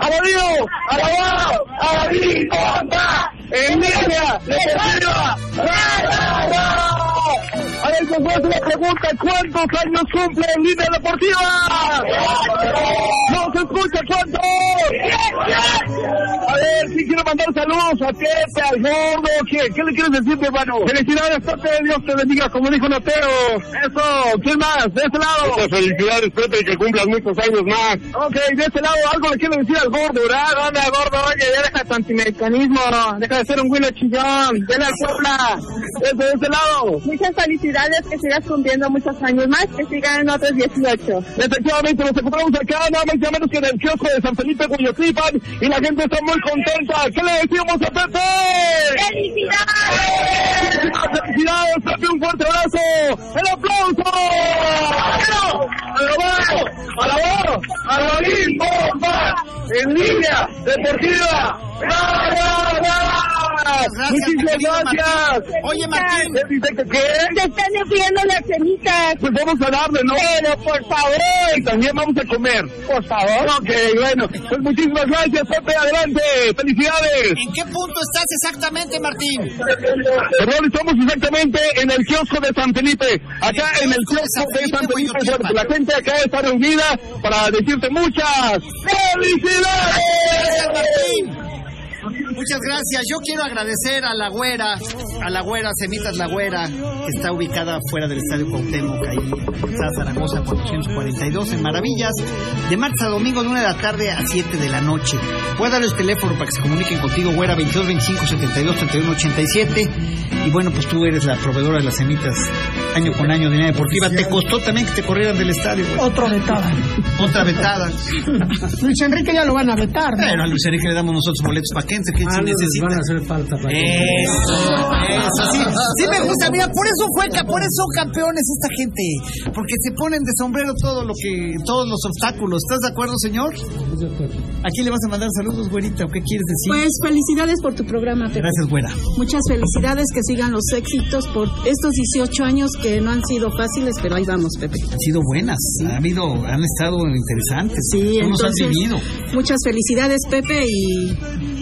a la Río, a la Guau, a la Vicota, en línea, deportiva, ¡ra, ra, ra! A ver, hacer una pregunta, ¿cuántos años cumple en línea deportiva? ¡No se escucha cuántos! A ver, sí quiero mandar saludos a Pepe, al gordo, ¿qué, qué le quieres decir, mi hermano? Felicidades, Pepe, Dios te bendiga, como dijo Nateo. Eso, ¿quién más? De este lado. Muchas felicidades, Pepe, y que cumplas muchos años más. Ok, de este lado algo le quiero decir al gordo, ¿verdad? ¿Dónde, gordo? Oye, ya deja tu antimecanismo, deja de ser un güilo chillón, dale al Puebla. Eso, de este lado. Muchas felicidades, que sigas cumpliendo muchos años más, que sigan en otros 18. Efectivamente, nos encontramos acá, nada más y menos que en el kiosco de San Felipe Guayotlipan, y la gente está muy contenta. ¿Qué le decimos a Pepe? ¡Felicidades! ¡Felicidades, Pepe! ¡Un fuerte abrazo! ¡El aplauso! ¡Alabado! ¡Alabado! ¡Alabín! ¡Bomba! ¡En línea! ¡Deportiva! ¡Ra, ra, Muchísimas gracias. Oye, Martín. ¿Qué dice que qué? Te están enfriando las cenitas. Pues vamos a darle, ¿no? Pero, por favor. Y también vamos a comer. Por favor. Ok, bueno. Pues muchísimas gracias, Pepe. Adelante. Felicidades. ¿En qué punto estás exactamente, Martín? Perdón, estamos exactamente en el kiosco de San Felipe. Acá en el kiosco de San Felipe. La gente acá está reunida para decirte muchas felicidades. Gracias, Martín. Muchas gracias. Yo quiero agradecer a la güera, a la güera, Semitas La Güera, que está ubicada fuera del Estadio Cuauhtémoc, ahí en Zaragoza 442, en Maravillas, de martes a domingo de 1 de la tarde a 7 de la noche. Puedes darles teléfono para que se comuniquen contigo, güera, 22 25 72 31 87. Y bueno, pues tú eres la proveedora de las semitas año con año de Línea Deportiva. Te costó también que te corrieran del estadio, güey. Otro vetada. Otra vetada. Luis Enrique ya lo van a vetar. ¿no? Pero a Luis Enrique le damos nosotros boletos para que entre, que si no, les necesita. van a hacer falta para Eso, eso, sí, sí me gusta, mira, por eso fue, ca- por eso son campeones esta gente, porque se ponen de sombrero todo lo que, todos los obstáculos. ¿Estás de acuerdo, señor? ¿A quién le vas a mandar saludos, güerita? ¿O qué quieres decir? Pues felicidades por tu programa, Pepe. Gracias, güera. Muchas felicidades, que sigan los éxitos por estos 18 años que no han sido fáciles, pero ahí vamos, Pepe. Han sido buenas, ha habido, han estado interesantes. Sí, entonces, vivido. muchas felicidades, Pepe, y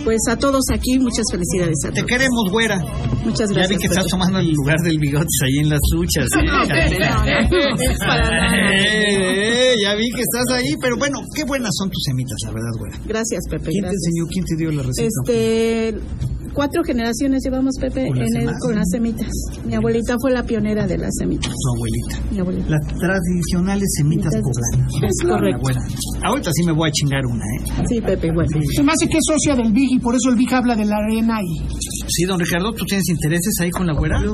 pues a todos aquí, muchas felicidades a Te todos. queremos, güera. Muchas Ya gracias. vi que estás Pepe. tomando el lugar del bigotes ahí en las luchas. ¿eh? No, no. Eh, ya vi que estás ahí, pero bueno, qué buenas son tus semitas, la verdad, güera. Gracias, Pepe. ¿Quién te enseñó? ¿Quién te dio la receta? Este, cuatro generaciones llevamos, Pepe, Con las en el- semanas. con las semitas. Mi abuelita fue la pionera de las semitas. Tu abuelita. Mi abuelita. Las tradicionales semitas poblanas. Es correcto. Ahorita sí me voy a chingar una, ¿eh? Sí, Pepe, bueno. Se me hace que es socia del Big y por eso el Big habla de la arena y... Sí, don Ricardo, ¿tú tienes intereses ahí con la güera? No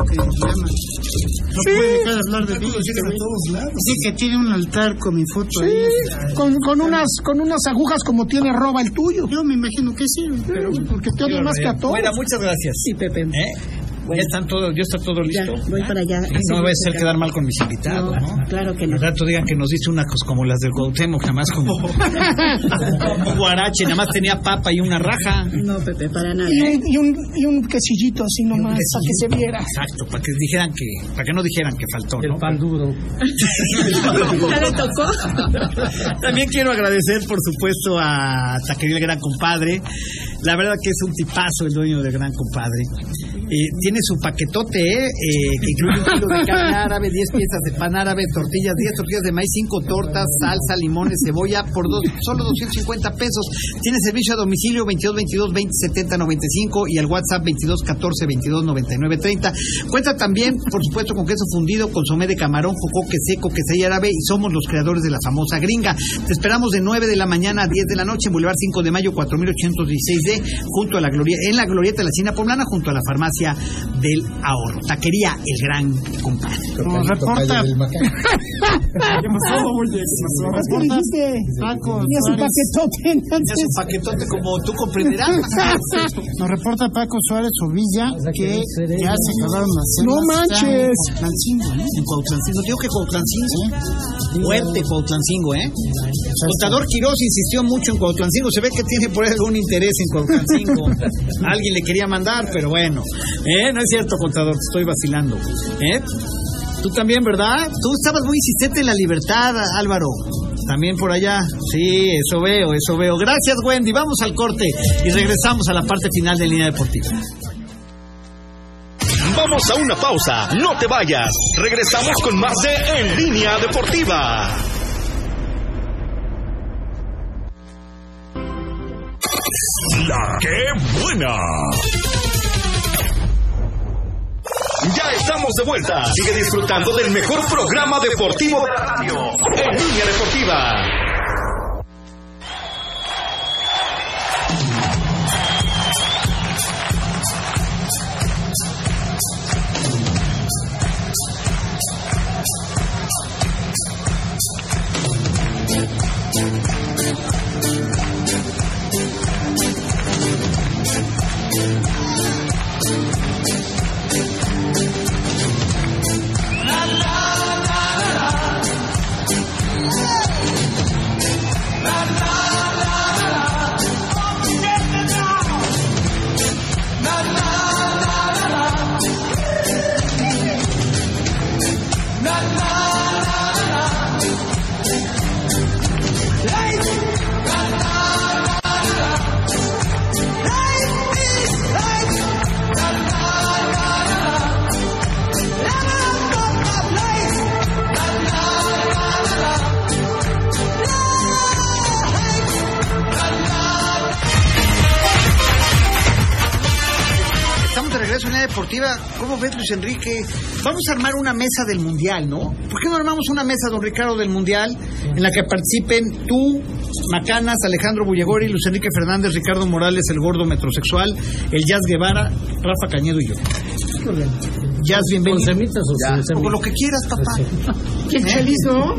puede dejar de hablar de mí. Sí, que tiene un altar con mi foto ahí. Sí, con, con, unas, con unas agujas como tiene roba el tuyo. Yo me imagino que sí. Pero porque te odia más que a todos. Güera, muchas gracias. Sí, Pepe. ¿Eh? Ya están todos, ya está todo Ya, listo. voy para allá. No me voy a hacer quedar mal con mis invitados, ¿no? Claro que no. Al rato digan que nos dice una cosa como las del Cuauhtémoc, nada más como un guarache, nada más tenía papa y una raja. No, Pepe, para nada. Y un, y un, y un quesillito así nomás, para que se viera. Exacto, para que dijeran que, para que no dijeran que faltó, ¿no? El pan duro. ¿Ya le tocó? También quiero agradecer, por supuesto, a Taquería El Gran Compadre. La verdad que es un tipazo el dueño del Gran Compadre. Eh, tiene su paquetote, ¿eh? Eh, que incluye un kilo de carne árabe, 10 piezas de pan árabe, tortillas, 10 tortillas de maíz, 5 tortas, salsa, limones, cebolla, por dos, solo 250 pesos. Tiene servicio a domicilio 22 22 20 70 95 y al WhatsApp 22 14 22 99 30. Cuenta también, por supuesto, con queso fundido, consomé de camarón, jocoque seco, quesadilla árabe y somos los creadores de la famosa gringa. Te esperamos de 9 de la mañana a 10 de la noche en Boulevard 5 de Mayo 4816 Junto a la glorieta, en la glorieta de la China Poblana, junto a la farmacia del ahorro. Taquería El Gran Compadre. Nos reporta. Paquetote como tú comprenderás. Nos reporta Paco Suárez Ovilla que ya se acabaron las No manches. en Cuautlancingo, ¿eh? En Cuautlancingo, digo que Cuautlancingo. Fuerte Cuautlancingo, ¿eh? Contador Quiroz insistió mucho en Cuautlancingo. Se ve que tiene por ahí algún interés en Cuautlancingo. Alguien le quería mandar, pero bueno. ¿Eh? No es cierto, contador, estoy vacilando. ¿Eh? Tú también, ¿verdad? Tú estabas muy insistente en la libertad, Álvaro. También por allá. Sí, eso veo, eso veo. Gracias, Wendy. Vamos al corte y regresamos a la parte final de Línea Deportiva. Vamos a una pausa, no te vayas. Regresamos con más de En Línea Deportiva. La que buena. Ya estamos de vuelta. Sigue disfrutando del mejor programa deportivo de la radio. En Línea Deportiva. Deportiva. ¿Cómo ves, Luis Enrique? Vamos a armar una mesa del Mundial, ¿no? ¿Por qué no armamos una mesa, don Ricardo, del Mundial en la que participen tú, Macanas, Alejandro Bullegori, Luis Enrique Fernández, Ricardo Morales, el gordo metrosexual, el Jazz Guevara, Rafa Cañedo y yo? Jazz, bienvenido. ¿Con semitas o Ya, semitas? Como lo que quieras, papá. Y el chelis, ¿no?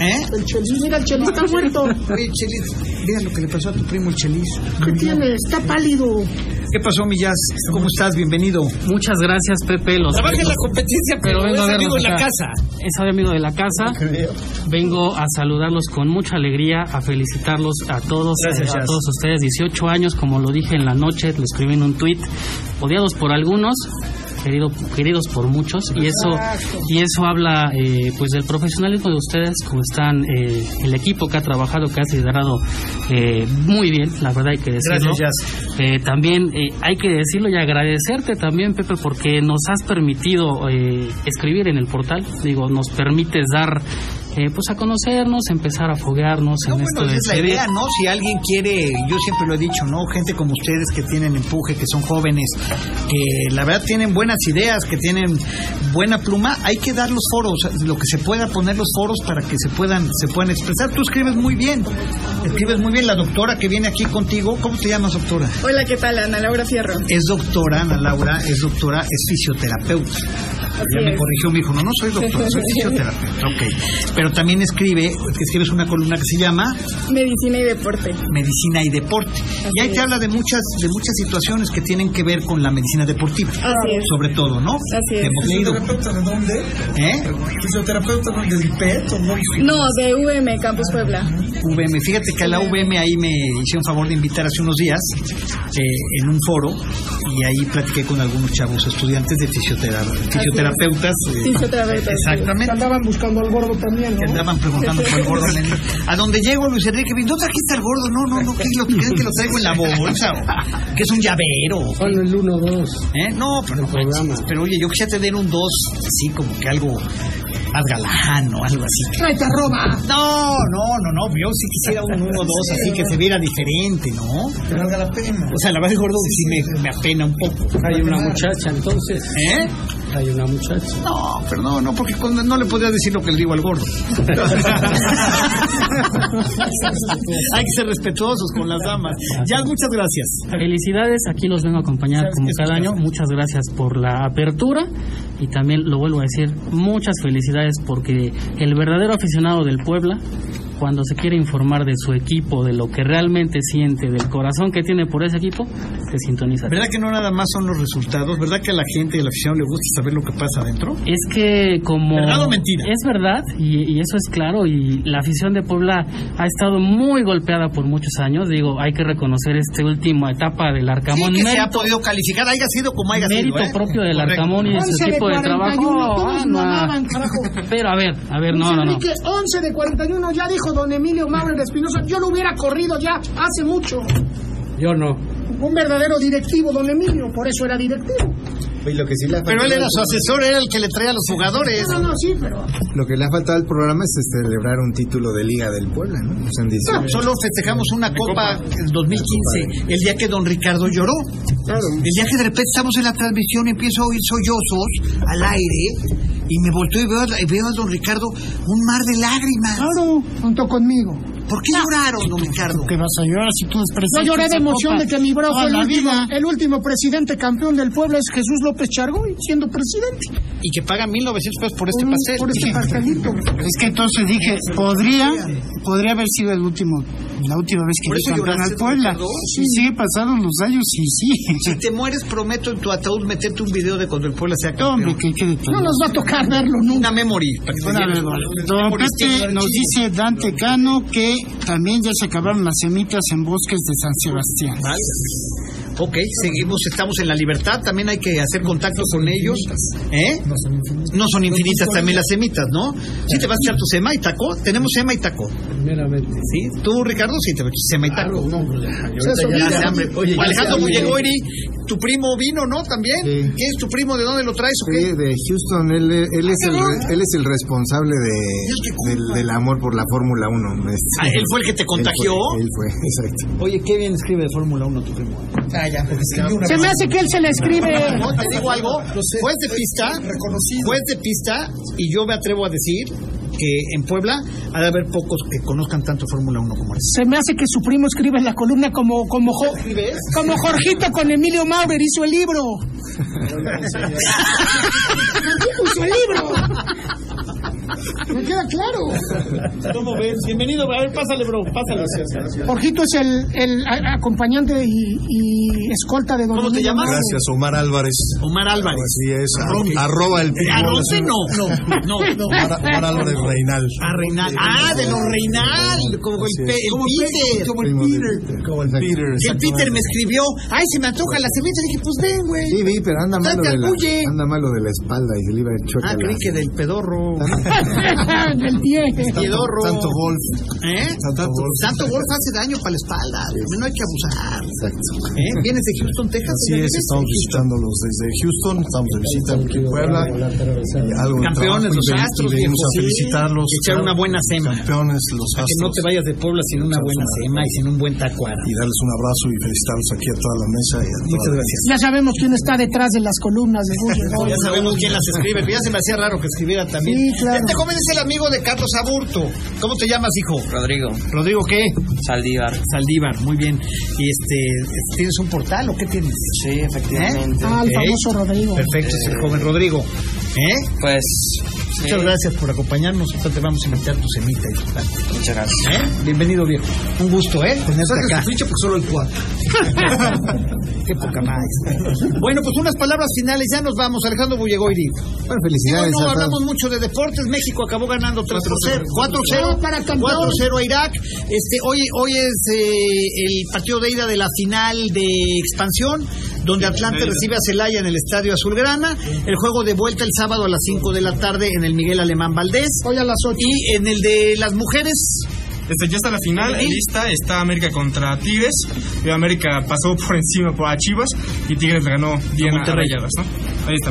¿Eh? El chelis, mira, el chelis está muerto. Oye, Chelis, mira lo que le pasó a tu primo el Chelis. ¿Qué tiene? Está pálido. ¿Qué pasó, mi Jazz? ¿Cómo estás? Bienvenido. Muchas gracias, Pepe. Los Trabaja en la competencia, pero, vengo es a amigo de la casa. Es amigo de la casa. Vengo a saludarlos con mucha alegría, a felicitarlos a todos, Gracias, eh, a Jazz. todos ustedes. 18 años, como lo dije en la noche, lo escribí en un tuit, odiados por algunos. Querido, queridos por muchos y eso y eso habla eh, pues del profesionalismo de ustedes como están eh, el equipo que ha trabajado que ha liderado eh, muy bien la verdad hay que decirlo. Gracias, Eh, también eh, hay que decirlo y agradecerte también, Pepe, porque nos has permitido eh, escribir en el portal. Digo, nos permites dar, eh, pues a conocernos, empezar a foguearnos en esto Bueno, de esa es la idea, ¿no? Si alguien quiere, yo siempre lo he dicho, ¿no? Gente como ustedes que tienen empuje, que son jóvenes, que la verdad tienen buenas ideas, que tienen buena pluma, hay que dar los foros, lo que se pueda poner los foros para que se puedan, se puedan expresar. Tú escribes muy bien, escribes muy bien. La doctora que viene aquí contigo, ¿cómo te llamas, doctora? Hola, ¿qué tal? Ana Laura Fierro. Es doctora, Ana Laura, es doctora, es fisioterapeuta. ya me corrigió, me dijo, no, no soy doctora, soy fisioterapeuta. Ok. Pero también escribe, que escribes una columna que se llama Medicina y deporte. medicina y deporte. y ahí te habla de muchas de muchas situaciones que tienen que ver con la medicina deportiva. Así es. Sobre todo, ¿no? Así es. Hemos leído. ¿Fisioterapeuta de dónde? ¿Eh? ¿Fisioterapeuta del PET o no? No, de VM, Campus Puebla. VM. Fíjate que a la VM ahí me hicieron favor de invitar hace unos días eh, en un foro y ahí platiqué con algunos chavos estudiantes de fisiotera- fisioterapeutas. eh, Fisioterapeuta. Exactamente. Andaban buscando al gordo también, que ¿no? andaban preguntando por el gordo. A donde llego, Luis Enrique, ¿no trajiste al gordo? No, no, no, ¿qué lo creen que lo traigo en la bolsa? o ¿Que es un llavero? Bueno, el 1-2. ¿Eh? No, pero, no manches, pero oye, yo quisiera tener un 2, así como que algo más galán o algo así. Tráete arroba. No, no, no, no, yo sí quisiera un 1 2 así que se viera diferente, ¿no? Que valga la pena. O sea, la verdad, gordo, sí me, me apena un poco. Hay una muchacha, entonces. ¿Eh? Hay una muchacha. No, pero no, no, porque cuando- no le podías decir lo que le digo al gordo. Hay que ser respetuosos con las damas. Ya, muchas gracias. Felicidades, aquí los vengo a acompañar como cada año. Muchas gracias por la apertura y también lo vuelvo a decir, muchas felicidades porque el verdadero aficionado del Puebla, cuando se quiere informar de su equipo, de lo que realmente siente, del corazón que tiene por ese equipo, se sintoniza. ¿Verdad que no nada más son los resultados? ¿Verdad que a la gente y a la afición le gusta saber lo que pasa adentro? Es que como... ¿Verdad o mentira? Es verdad, y, y eso es claro, y la afición de Puebla ha estado muy golpeada por muchos años. Digo, hay que reconocer esta última etapa del Arcamón. Sí, que se ha mérito- podido calificar, haya sido como haya mérito sido. ¿eh? propio del Correcto. Arcamón y de su 11 de equipo de, 41, trabajo. todos Ah, no. mamaban, carajo. Pero a ver, a ver, no, no, no. Enrique, 11 de 41, ya dijo don Emilio Maurer Espinosa, yo lo hubiera corrido ya hace mucho. Yo no. Un verdadero directivo, don Emilio, por eso era directivo. lo que sí le Pero él era su asesor, era el que le traía a los jugadores. No, no, sí, pero... Lo que le ha faltado al programa es este, celebrar un título de Liga del Puebla, ¿no? O sea, en No, 18. solo festejamos una copa en 2015, el día que don Ricardo lloró. El día que de repente estamos en la transmisión y empiezo a oír sollozos al aire y me volteo y veo, a- veo a don Ricardo un mar de lágrimas. Claro, junto conmigo. ¿Por qué lloraron, don Ricardo? ¿Qué vas a llorar si tú Yo lloré de emoción copa de que mi fue el la último, vida? el último presidente campeón del pueblo es Jesús López Chargoy, siendo presidente. Y que pagan 1.900 pesos por este pastel. Por este pastelito. Es que entonces dije, podría, podría haber sido el último, la última vez que ¿Por eso lloraste, al Puebla. Sí, sigue pasaron los años y sí. Si te mueres, prometo en tu ataúd meterte un video de cuando el pueblo sea campeón. Hombre, que quede No nos va a tocar verlo nunca. Una memory. para que te Bueno, Don Pepe nos dice Dante Cano que también ya se acabaron las semitas en bosques de San Sebastián. Ok, seguimos, estamos en la libertad, también hay que hacer contacto con ellos. ¿Eh? No son infinitas también las semitas, ¿no? Sí, te vas a echar tu sema y taco. Tenemos sema y taco. Primeramente. ¿Sí? ¿Tú, Ricardo? Sí, te vas a echar sema y taco. Ya dice. hace hambre. Oye, ya Alejandro. Bullegoiri, tu primo vino, ¿no? También. Sí. ¿Quién es tu primo? ¿De dónde lo traes o Sí, qué? de Houston, él, él, es el, re- él es el responsable de, del, del amor por la Fórmula 1. Este, Ah, ¿él fue el que te él fue- contagió? Él fue, exacto. Oye, qué bien escribe de Fórmula 1 tu primo. Ah, ya, porque escribió una Se me hace que él se le escribe. No, te digo algo. Juez de pista, juez de pista, y yo me atrevo a decir que en Puebla ha de haber pocos que conozcan tanto Fórmula 1 como él. Se me hace que su primo escribe en la columna como como como Jorgito con Emilio Maurer hizo el libro. hizo el libro. Me queda claro. ¿Cómo ves? Bienvenido. A ver, pásale, bro. Pásale. Jorgito es el, el acompañante y, y escolta de Don ¿Cómo te llamas? Gracias, Omar Álvarez. Omar Álvarez. Así es, arroba el Ah, no, pitbull. ese no. No, no, no. Omar, Omar Álvarez Reinal. Ah, Reinal. Ah, de los Reinal. Como el, pe- el Peter. Como el Peter. Como el Peter. Que el Peter me escribió. Ay, se me antoja la cerveza. Dije, pues ven, güey. Sí, vi, pero anda malo, Date de la, anda malo de la espalda y se le iba a Ah, creí que del pedorro. Del pie. Tanto golf. ¿Eh? Tanto golf. Tanto golf hace daño para la espalda. No hay que abusar. Exacto. ¿Eh? ¿Vienes de Houston, Texas? Así es, estamos visitándolos desde Houston, estamos de visita aquí en Puebla. y algo Campeones, los Astros, venimos a sí. felicitarlos. Echar una buena sema. Campeones, los Para que no Astros. te vayas de Puebla sin una buena sema y sin un buen tacuara. Y darles un abrazo y felicitarlos aquí a toda la mesa. Y a toda Muchas la- gracias. Ya sabemos quién está detrás de las columnas de Google. Ya sabemos quién las escribe, pero ya se me hacía raro que escribiera también. Sí, claro. Este joven es el amigo de Carlos Aburto. ¿Cómo te llamas, hijo? Rodrigo. ¿Rodrigo qué? Saldívar. Saldívar, muy bien. Y este, ¿tienes un portal o qué tienes? Sí, efectivamente. Ah, el famoso Rodrigo. Perfecto, es el joven Rodrigo. ¿Eh? Pues. Muchas sí, gracias por acompañarnos. Ahorita te vamos a invitar tu semita y tu tal. Muchas gracias. ¿Eh? Bienvenido, viejo. Un gusto, ¿eh? Tenerte acá. porque solo hay cuatro. Qué poca más. Bueno, pues unas palabras finales. Ya nos vamos. Alejandro Bullegoiri. Bueno, felicidades Digo, no hablamos mucho de deportes. México acabó ganando 3-0. 4-0. Ah, para campeón. 4-0 a Irak. Este, hoy, hoy es eh, el partido de ida de la final de expansión, donde Atlante recibe a Celaya en el Estadio Azulgrana. El juego de vuelta el sábado a las 5 de la tarde en el Miguel Alemán Valdés. Hoy a las 8. Y en el de las mujeres, Este, ya está la final, Sí. lista, está América contra Tigres. Y América pasó por encima por a Chivas y Tigres le ganó bien a. Rayadas, ¿no? Ahí está.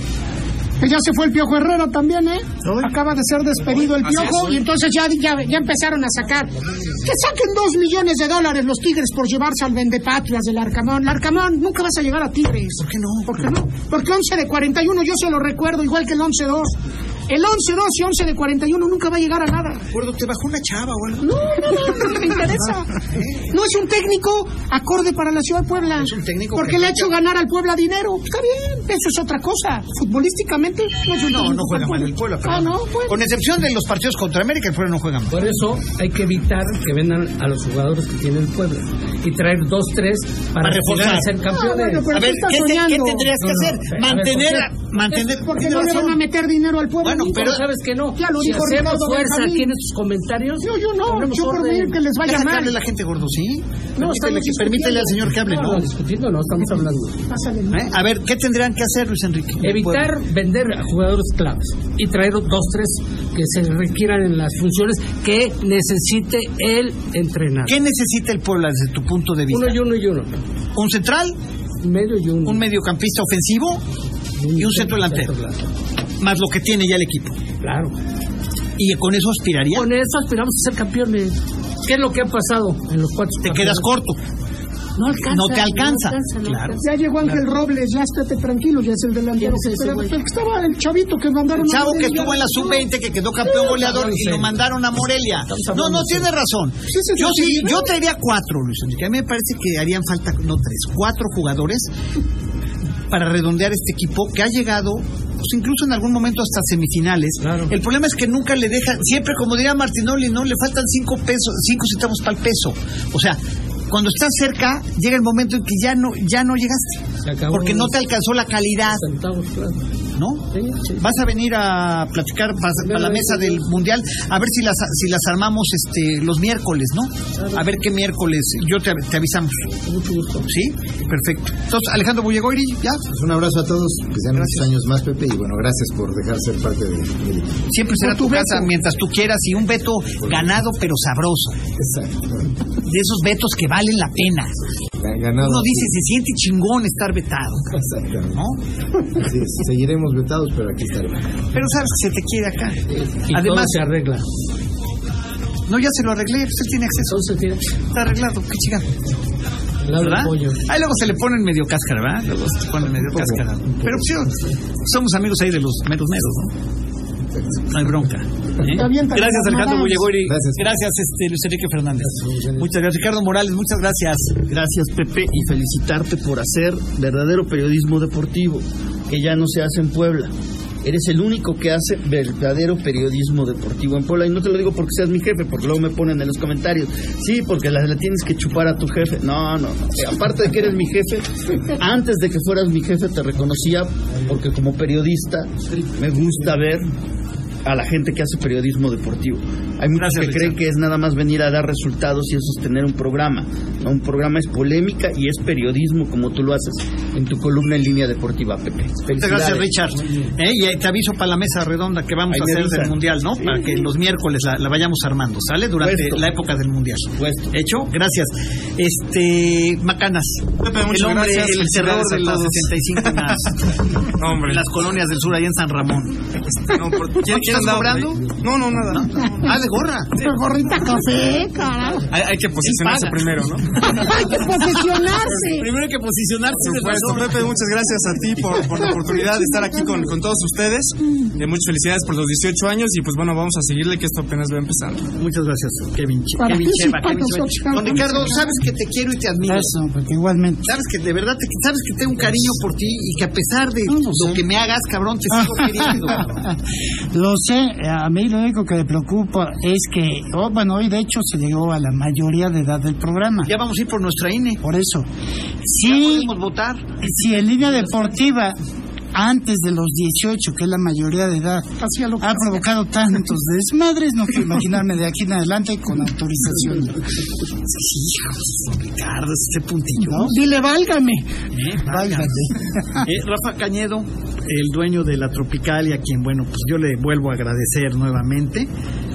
Que ya se fue el Piojo Herrera también, ¿eh? Acaba de ser despedido el Piojo y entonces ya, ya, ya empezaron a sacar. Que saquen dos millones de dólares los Tigres por llevarse al vendepatrias del Arcamón. Arcamón, nunca vas a llegar a Tigres. ¿Por qué no? ¿Por qué no? Porque 11 de 41 yo se lo recuerdo, igual que el 11-2. El 11-2 y 11 de 41 nunca va a llegar a nada. Recuerdo, te bajó una chava o algo. No, no, no, no me interesa. No es un técnico acorde para la ciudad de Puebla. Es un técnico. Porque que le ha hecho ganar al Puebla dinero. Está bien, eso es otra cosa. Futbolísticamente no es un No, no juega mal el Puebla. Ah, no, pues. Con excepción de los partidos contra América, el Puebla no juega mal. Por eso hay que evitar que vendan a los jugadores que tiene el pueblo y traer dos, tres para, reforzar. a ser campeones. Ah, bueno, pero A ver, ¿qué, te- qué soñando. tendrías que No, hacer? mantener, mantener. Porque no le van a meter dinero al pueblo. Bueno, pero- sabes que no. Ya lo si dijo hacemos Ricardo fuerza Benjamín. aquí en estos comentarios. No, yo no. Yo por mí que les vaya mal. la gente gordo, ¿sí? No, Permítele, al señor que hable, no, ¿no? no, discutiendo no, estamos hablando. Pásale. ¿Eh? A ver, ¿qué tendrían que hacer, Luis Enrique? Evitar vender a jugadores claves y traer dos, tres que se requieran en las funciones que necesite el entrenador. ¿Qué necesita el Puebla desde tu punto de vista? Uno y uno y uno. ¿Un central? Medio y uno. ¿Un mediocampista ofensivo? Y un centro delantero. Más lo que tiene ya el equipo. Claro. ¿Y con eso aspiraría? Con eso aspiramos a ser campeones. ¿Qué es lo que ha pasado en los cuatro Te quedas corto. No alcanza. No te alcanza. no Claro. Ya llegó Ángel Robles, ya estate tranquilo, ya es el delantero. ¿Quién es ese Pero güey? el que estaba el chavito que mandaron El a chavo que estuvo en la sub-20, que quedó campeón goleador y lo mandaron a Morelia. No, no, tiene razón. Yo sí, yo traería cuatro, Luis Enrique. A mí me parece que harían falta, no tres, cuatro jugadores para redondear este equipo que ha llegado, pues incluso en algún momento hasta semifinales. El problema es que nunca le dejan, siempre como diría Martinoli, no le faltan cinco pesos, cinco centavos para el peso. O sea, cuando estás cerca, llega el momento en que ya no, ya no llegaste. Se acabó Porque no te alcanzó la calidad. centavos, claro. ¿No? Vas a venir a platicar a la mesa del mundial a ver si las si las armamos este los miércoles, ¿no? A ver qué miércoles yo te, te avisamos. Mucho gusto. ¿Sí? Perfecto. Entonces, Alejandro Bullegoiri, ya. Pues un abrazo a todos, que sean muchos años más, Pepe, y bueno, gracias por dejar ser parte de, del equipo. Siempre será tu tu casa mientras tú quieras y un veto ganado pero sabroso. Exacto. De esos vetos que valen la pena. Ganado. Uno dice, se siente chingón estar vetado. Exactamente. ¿No? Es, seguiremos vetados, pero aquí estaremos. Pero sabes que se te quiere acá. Y Además, todo se arregla. no, ya se lo arreglé, usted tiene acceso. Entonces, tiene Está arreglado, qué chica. lado ¿verdad? Ahí luego se le ponen medio cáscara, ¿verdad? Luego se ponen medio cáscara. Pero pues, sí, somos amigos ahí de los meros meros, ¿no? No hay bronca. ¿Eh? Está bien, Gracias, Alejandro Morales. Bullegoiri. Gracias. Gracias, este, Luis Enrique Fernández. Muchas gracias. Ricardo Morales, muchas gracias. Gracias, Pepe, y felicitarte por hacer verdadero periodismo deportivo, que ya no se hace en Puebla. Eres el único que hace verdadero periodismo deportivo en Puebla. Y no te lo digo porque seas mi jefe, porque luego me ponen en los comentarios. Sí, porque la, la tienes que chupar a tu jefe. No, no. no. Aparte de que eres mi jefe, antes de que fueras mi jefe te reconocía porque como periodista me gusta ver a la gente que hace periodismo deportivo. Hay muchos Gracias, que Richard. creen que es nada más venir a dar resultados y es sostener un programa. No, un programa es polémica y es periodismo como tú lo haces en tu columna en línea deportiva, Pepe. Muchas gracias. Richard. Eh, y te aviso para la mesa redonda que vamos Ahí a hacer avisan. del Mundial, ¿no? Sí. Para que los miércoles la, la vayamos armando, ¿sale? Durante Puesto. la época del Mundial. Puesto. ¿Hecho? Gracias. Este, Macanas. Pepe, el hombre, gracias. el terror Felicidades de a las todos. 65 en las, No, hombre. en las colonias del sur, ahí en San Ramón. No, por- ¿quién- quién ¿Estás cobrando? No, no, nada. Ah, de gorra. Pero gorrita café, carajo. Hay, hay que posicionarse primero, ¿no? Hay que posicionarse. Primero hay que posicionarse. Por supuesto, Pepe, muchas gracias a ti por, por la oportunidad de estar aquí con, con todos ustedes. Eh, muchas felicidades por los 18 años y pues bueno, vamos a seguirle que esto apenas va empezando. Muchas gracias, Kevin. Para Kevin Cheva, para Kevin Cheva. Don Ricardo, sabes que te quiero y te admiro. Eso, porque igualmente. Sabes que de verdad, te, sabes que tengo un cariño por ti y que a pesar de No, no lo sé. que me hagas, cabrón, te sigo queriendo. cabrón. Sé, a mí lo único que me preocupa es que, oh, bueno, hoy de hecho se llegó a la mayoría de edad del programa. Ya vamos a ir por nuestra INE. Por eso. Sí, podemos votar. si en línea deportiva, antes de los 18, que es la mayoría de edad, lo ha provocado tantos desmadres, no quiero imaginarme de aquí en adelante con autorización. Sí, hijos, Ricardo, este puntillo. ¿No? Dile, válgame. Eh, válgate. Eh, Rafa Cañedo, el dueño de la Tropicalia, a quien, bueno, pues yo le vuelvo a agradecer nuevamente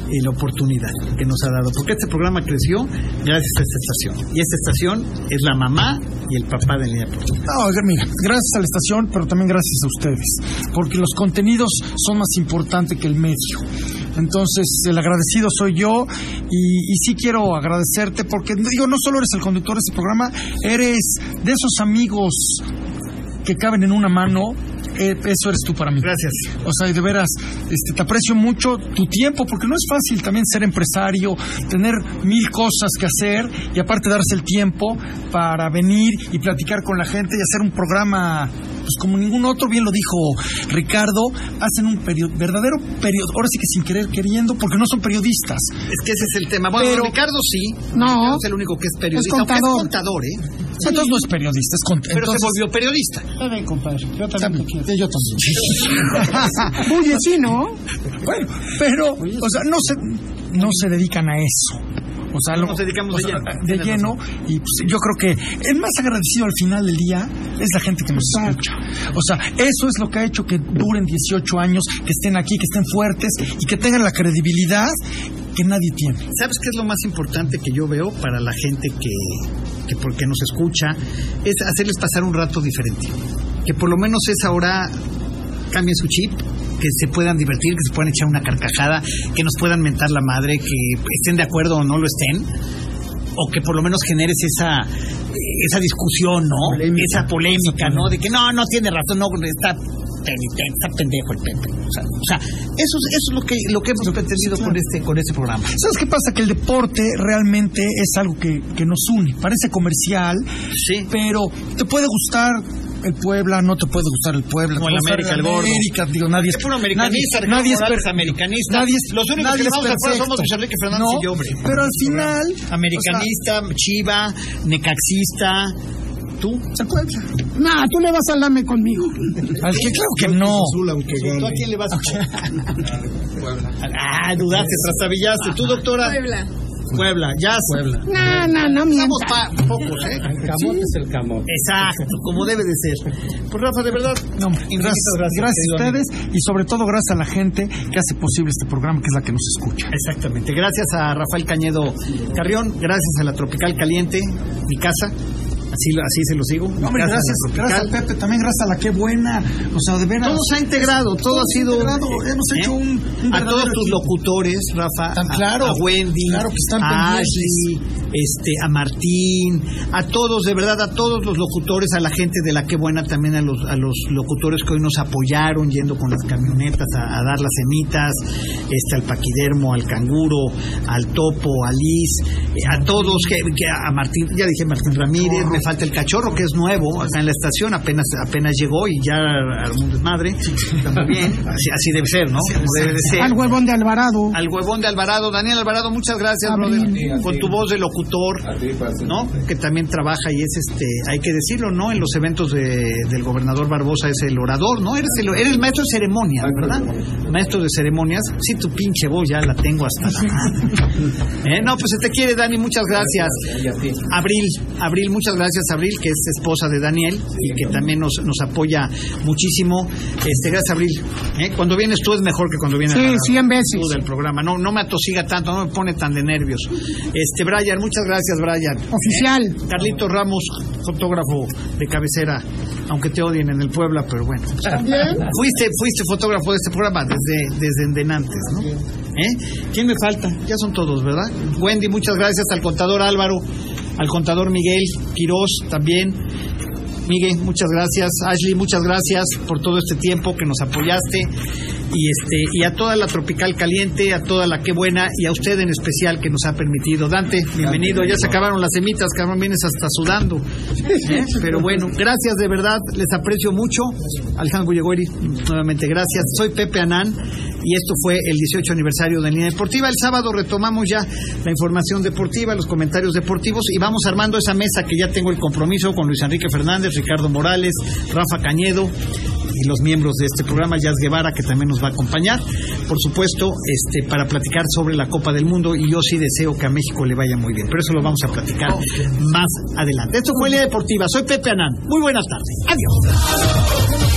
eh, la oportunidad que nos ha dado, porque este programa creció gracias a esta estación. Y esta estación es la mamá y el papá de Línea. No, mira, gracias a la estación, pero también gracias a ustedes, porque los contenidos son más importantes que el medio. Entonces, el agradecido soy yo y, y sí quiero agradecerte porque, digo, no solo eres el conductor de este programa, eres de esos amigos que caben en una mano. Eh, eso eres tú para mí. Gracias. O sea, y de veras, este, te aprecio mucho tu tiempo, porque no es fácil también ser empresario, tener mil cosas que hacer y aparte darse el tiempo para venir y platicar con la gente y hacer un programa, pues como ningún otro, bien lo dijo Ricardo, hacen un perio- verdadero periodo, ahora sí que sin querer queriendo, porque no son periodistas. Es que ese es el tema. Bueno, Pero- Ricardo sí. No. Ricardo es el único que es periodista. Es contador. Es contador, ¿eh? Entonces no es periodista, es cont- Pero entonces- se volvió periodista. Está bien, compadre. Yo también, te. Yo también. Oye, sí, ¿no? Bueno, pero, o sea, no se, no se dedican a eso. O sea, lo- nos dedicamos o de lleno, y pues, yo creo que el más agradecido al final del día es la gente que nos escucha. O sea, eso es lo que ha hecho que duren 18 años, que estén aquí, que estén fuertes y que tengan la credibilidad que nadie tiene. ¿Sabes qué es lo más importante que yo veo para la gente que, que porque nos escucha? Es hacerles pasar un rato diferente. Que por lo menos esa hora cambien su chip, que se puedan divertir, que se puedan echar una carcajada, que nos puedan mentar la madre, que estén de acuerdo o no lo estén. O que por lo menos generes esa esa discusión, ¿no? Esa polémica, ¿no? De que no, no tiene razón, no, está penitente, está pendejo el Pepe. O sea, o sea, eso, es, eso es lo que, lo que hemos pretendido con este, con este programa. ¿Sabes qué pasa? Que el deporte realmente es algo que, que nos une. Parece comercial, pero te puede gustar el Puebla, no te puede gustar el Puebla. Como el América, el gordo. América, digo, nadie es Es puro americanista, nadie, nadie es americanista. Nadie es, Los únicos nadie que vamos pueblo somos. Luis Enrique Fernández No, y yo, hombre. Pero al final... Americanista, chiva, necaxista. ¿Tú? Se Puebla. Nah, tú le vas al lame conmigo. Al que claro que no. ¿Tú a quién le vas? ah, dudaste, trastabillaste. ¿Tú, doctora? Puebla. Puebla, ya. Puebla. No, no, no Somos pa- pocos, ¿eh? El camote es el camote. Exacto, como debe de ser. Pues Rafa, de verdad. No, gracias, gracias querido a ustedes y sobre todo gracias a la gente que hace posible este programa, que es la que nos escucha. Exactamente. Gracias a Rafael Cañedo Carrión, gracias a la Tropical Caliente, mi casa. Así, lo- así se los digo. No, hombre, gracias, gracias Tropical. a Pepe, también gracias a la que buena. O sea, de veras. Todo se ha integrado, todo ha sido. integrado. Hemos ¿eh? hecho un, un a todos tus locutores, Rafa, Tan a- claro, a, Wendy, claro que están a pendientes. Ashley, este, a Martín, a todos, de verdad, a todos los locutores, a la gente de la que buena, también a los, a los locutores que hoy nos apoyaron yendo con las camionetas a, a dar las semitas, este, al paquidermo, al canguro, al topo, a Liz, eh, a todos, que, que a Martín, ya dije Martín Ramírez, me falta el cachorro que es nuevo acá en la estación, apenas apenas llegó y ya armó un desmadre, está muy bien, así, así debe ser, ¿no? Como debe de ser. Al huevón de Alvarado. al huevón de Alvarado. Daniel Alvarado, muchas gracias, brother, con tu voz de locutor, ¿no? Que también trabaja y es este, hay que decirlo, ¿no? En los eventos de- del gobernador Barbosa es el orador, ¿no? Eres el, eres maestro de ceremonias, ¿verdad? Maestro de ceremonias. Sí, tu pinche voz ya la tengo hasta la madre. ¿Eh? No, pues se te quiere, Dani, muchas gracias. Abril, Abril, muchas gracias, Abril, que es esposa de Daniel y que también nos, nos apoya muchísimo. Este, gracias, Abril. ¿Eh? Cuando vienes tú es mejor que cuando vienes Sí, Alvarado. cien veces. Tú del programa. No, no me atosiga tanto, no me pone tan de nervios. Este, Brian, muchas gracias, Brian. Oficial. Eh, Carlito Ramos, fotógrafo de cabecera, aunque te odien en el Puebla, pero bueno. Fuiste, fuiste fotógrafo de este programa desde, desde endenantes, ¿no? ¿Eh? ¿Quién me falta? Ya son todos, ¿verdad? Wendy, muchas gracias al contador Álvaro, al contador Miguel Quirós también. Miguel, muchas gracias. Ashley, muchas gracias por todo este tiempo que nos apoyaste. Y este y a toda la Tropical Caliente, a toda la Qué Buena y a usted en especial que nos ha permitido. Dante, bienvenido. Ya se acabaron las semitas, cabrón, vienes hasta sudando. ¿Eh? Pero bueno, gracias de verdad, les aprecio mucho. Alejandro Bullegüeri, nuevamente gracias. Soy Pepe Anán y esto fue el 18 aniversario de Línea Deportiva. El sábado retomamos ya la información deportiva, los comentarios deportivos y vamos armando esa mesa que ya tengo el compromiso con Luis Enrique Fernández, Ricardo Morales, Rafa Cañedo y los miembros de este programa, Jazz Guevara, que también nos va a acompañar, por supuesto, este, para platicar sobre la Copa del Mundo y yo sí deseo que a México le vaya muy bien, pero eso lo vamos a platicar más adelante. Esto fue Línea Deportiva, soy Pepe Anán, muy buenas tardes, adiós.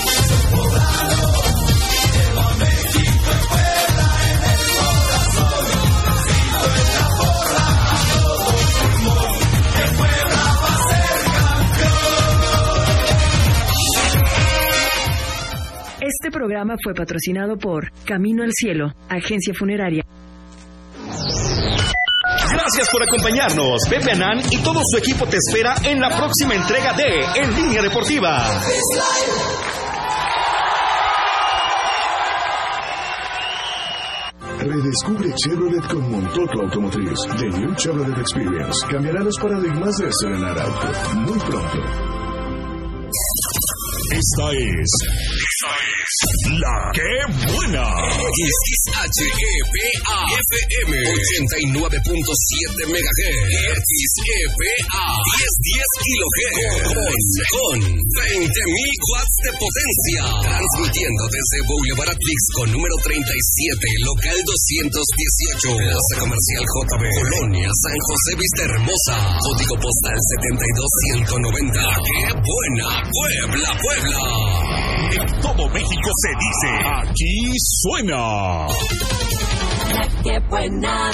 Programa fue patrocinado por Camino al Cielo, agencia funeraria. Gracias por acompañarnos. Pepe Anán y todo su equipo te espera en la próxima entrega de En Línea Deportiva. Redescubre Chevrolet con Montoto Automotriz. The New Chevrolet Experience cambiará los paradigmas de estrenar auto. Muy pronto. Esta es. Esta es. La que buena. XHEPA FM 89.7 MHz XEPA 1010 kHz con, con 20.000 watts de potencia transmitiendo desde Boulevard Atlix con número 37 local 218 Plaza Comercial JB Colonia San José Vista Hermosa código postal 72190 ¡Qué buena Puebla Puebla! En todo México se dice. Aquí suena. Qué buena.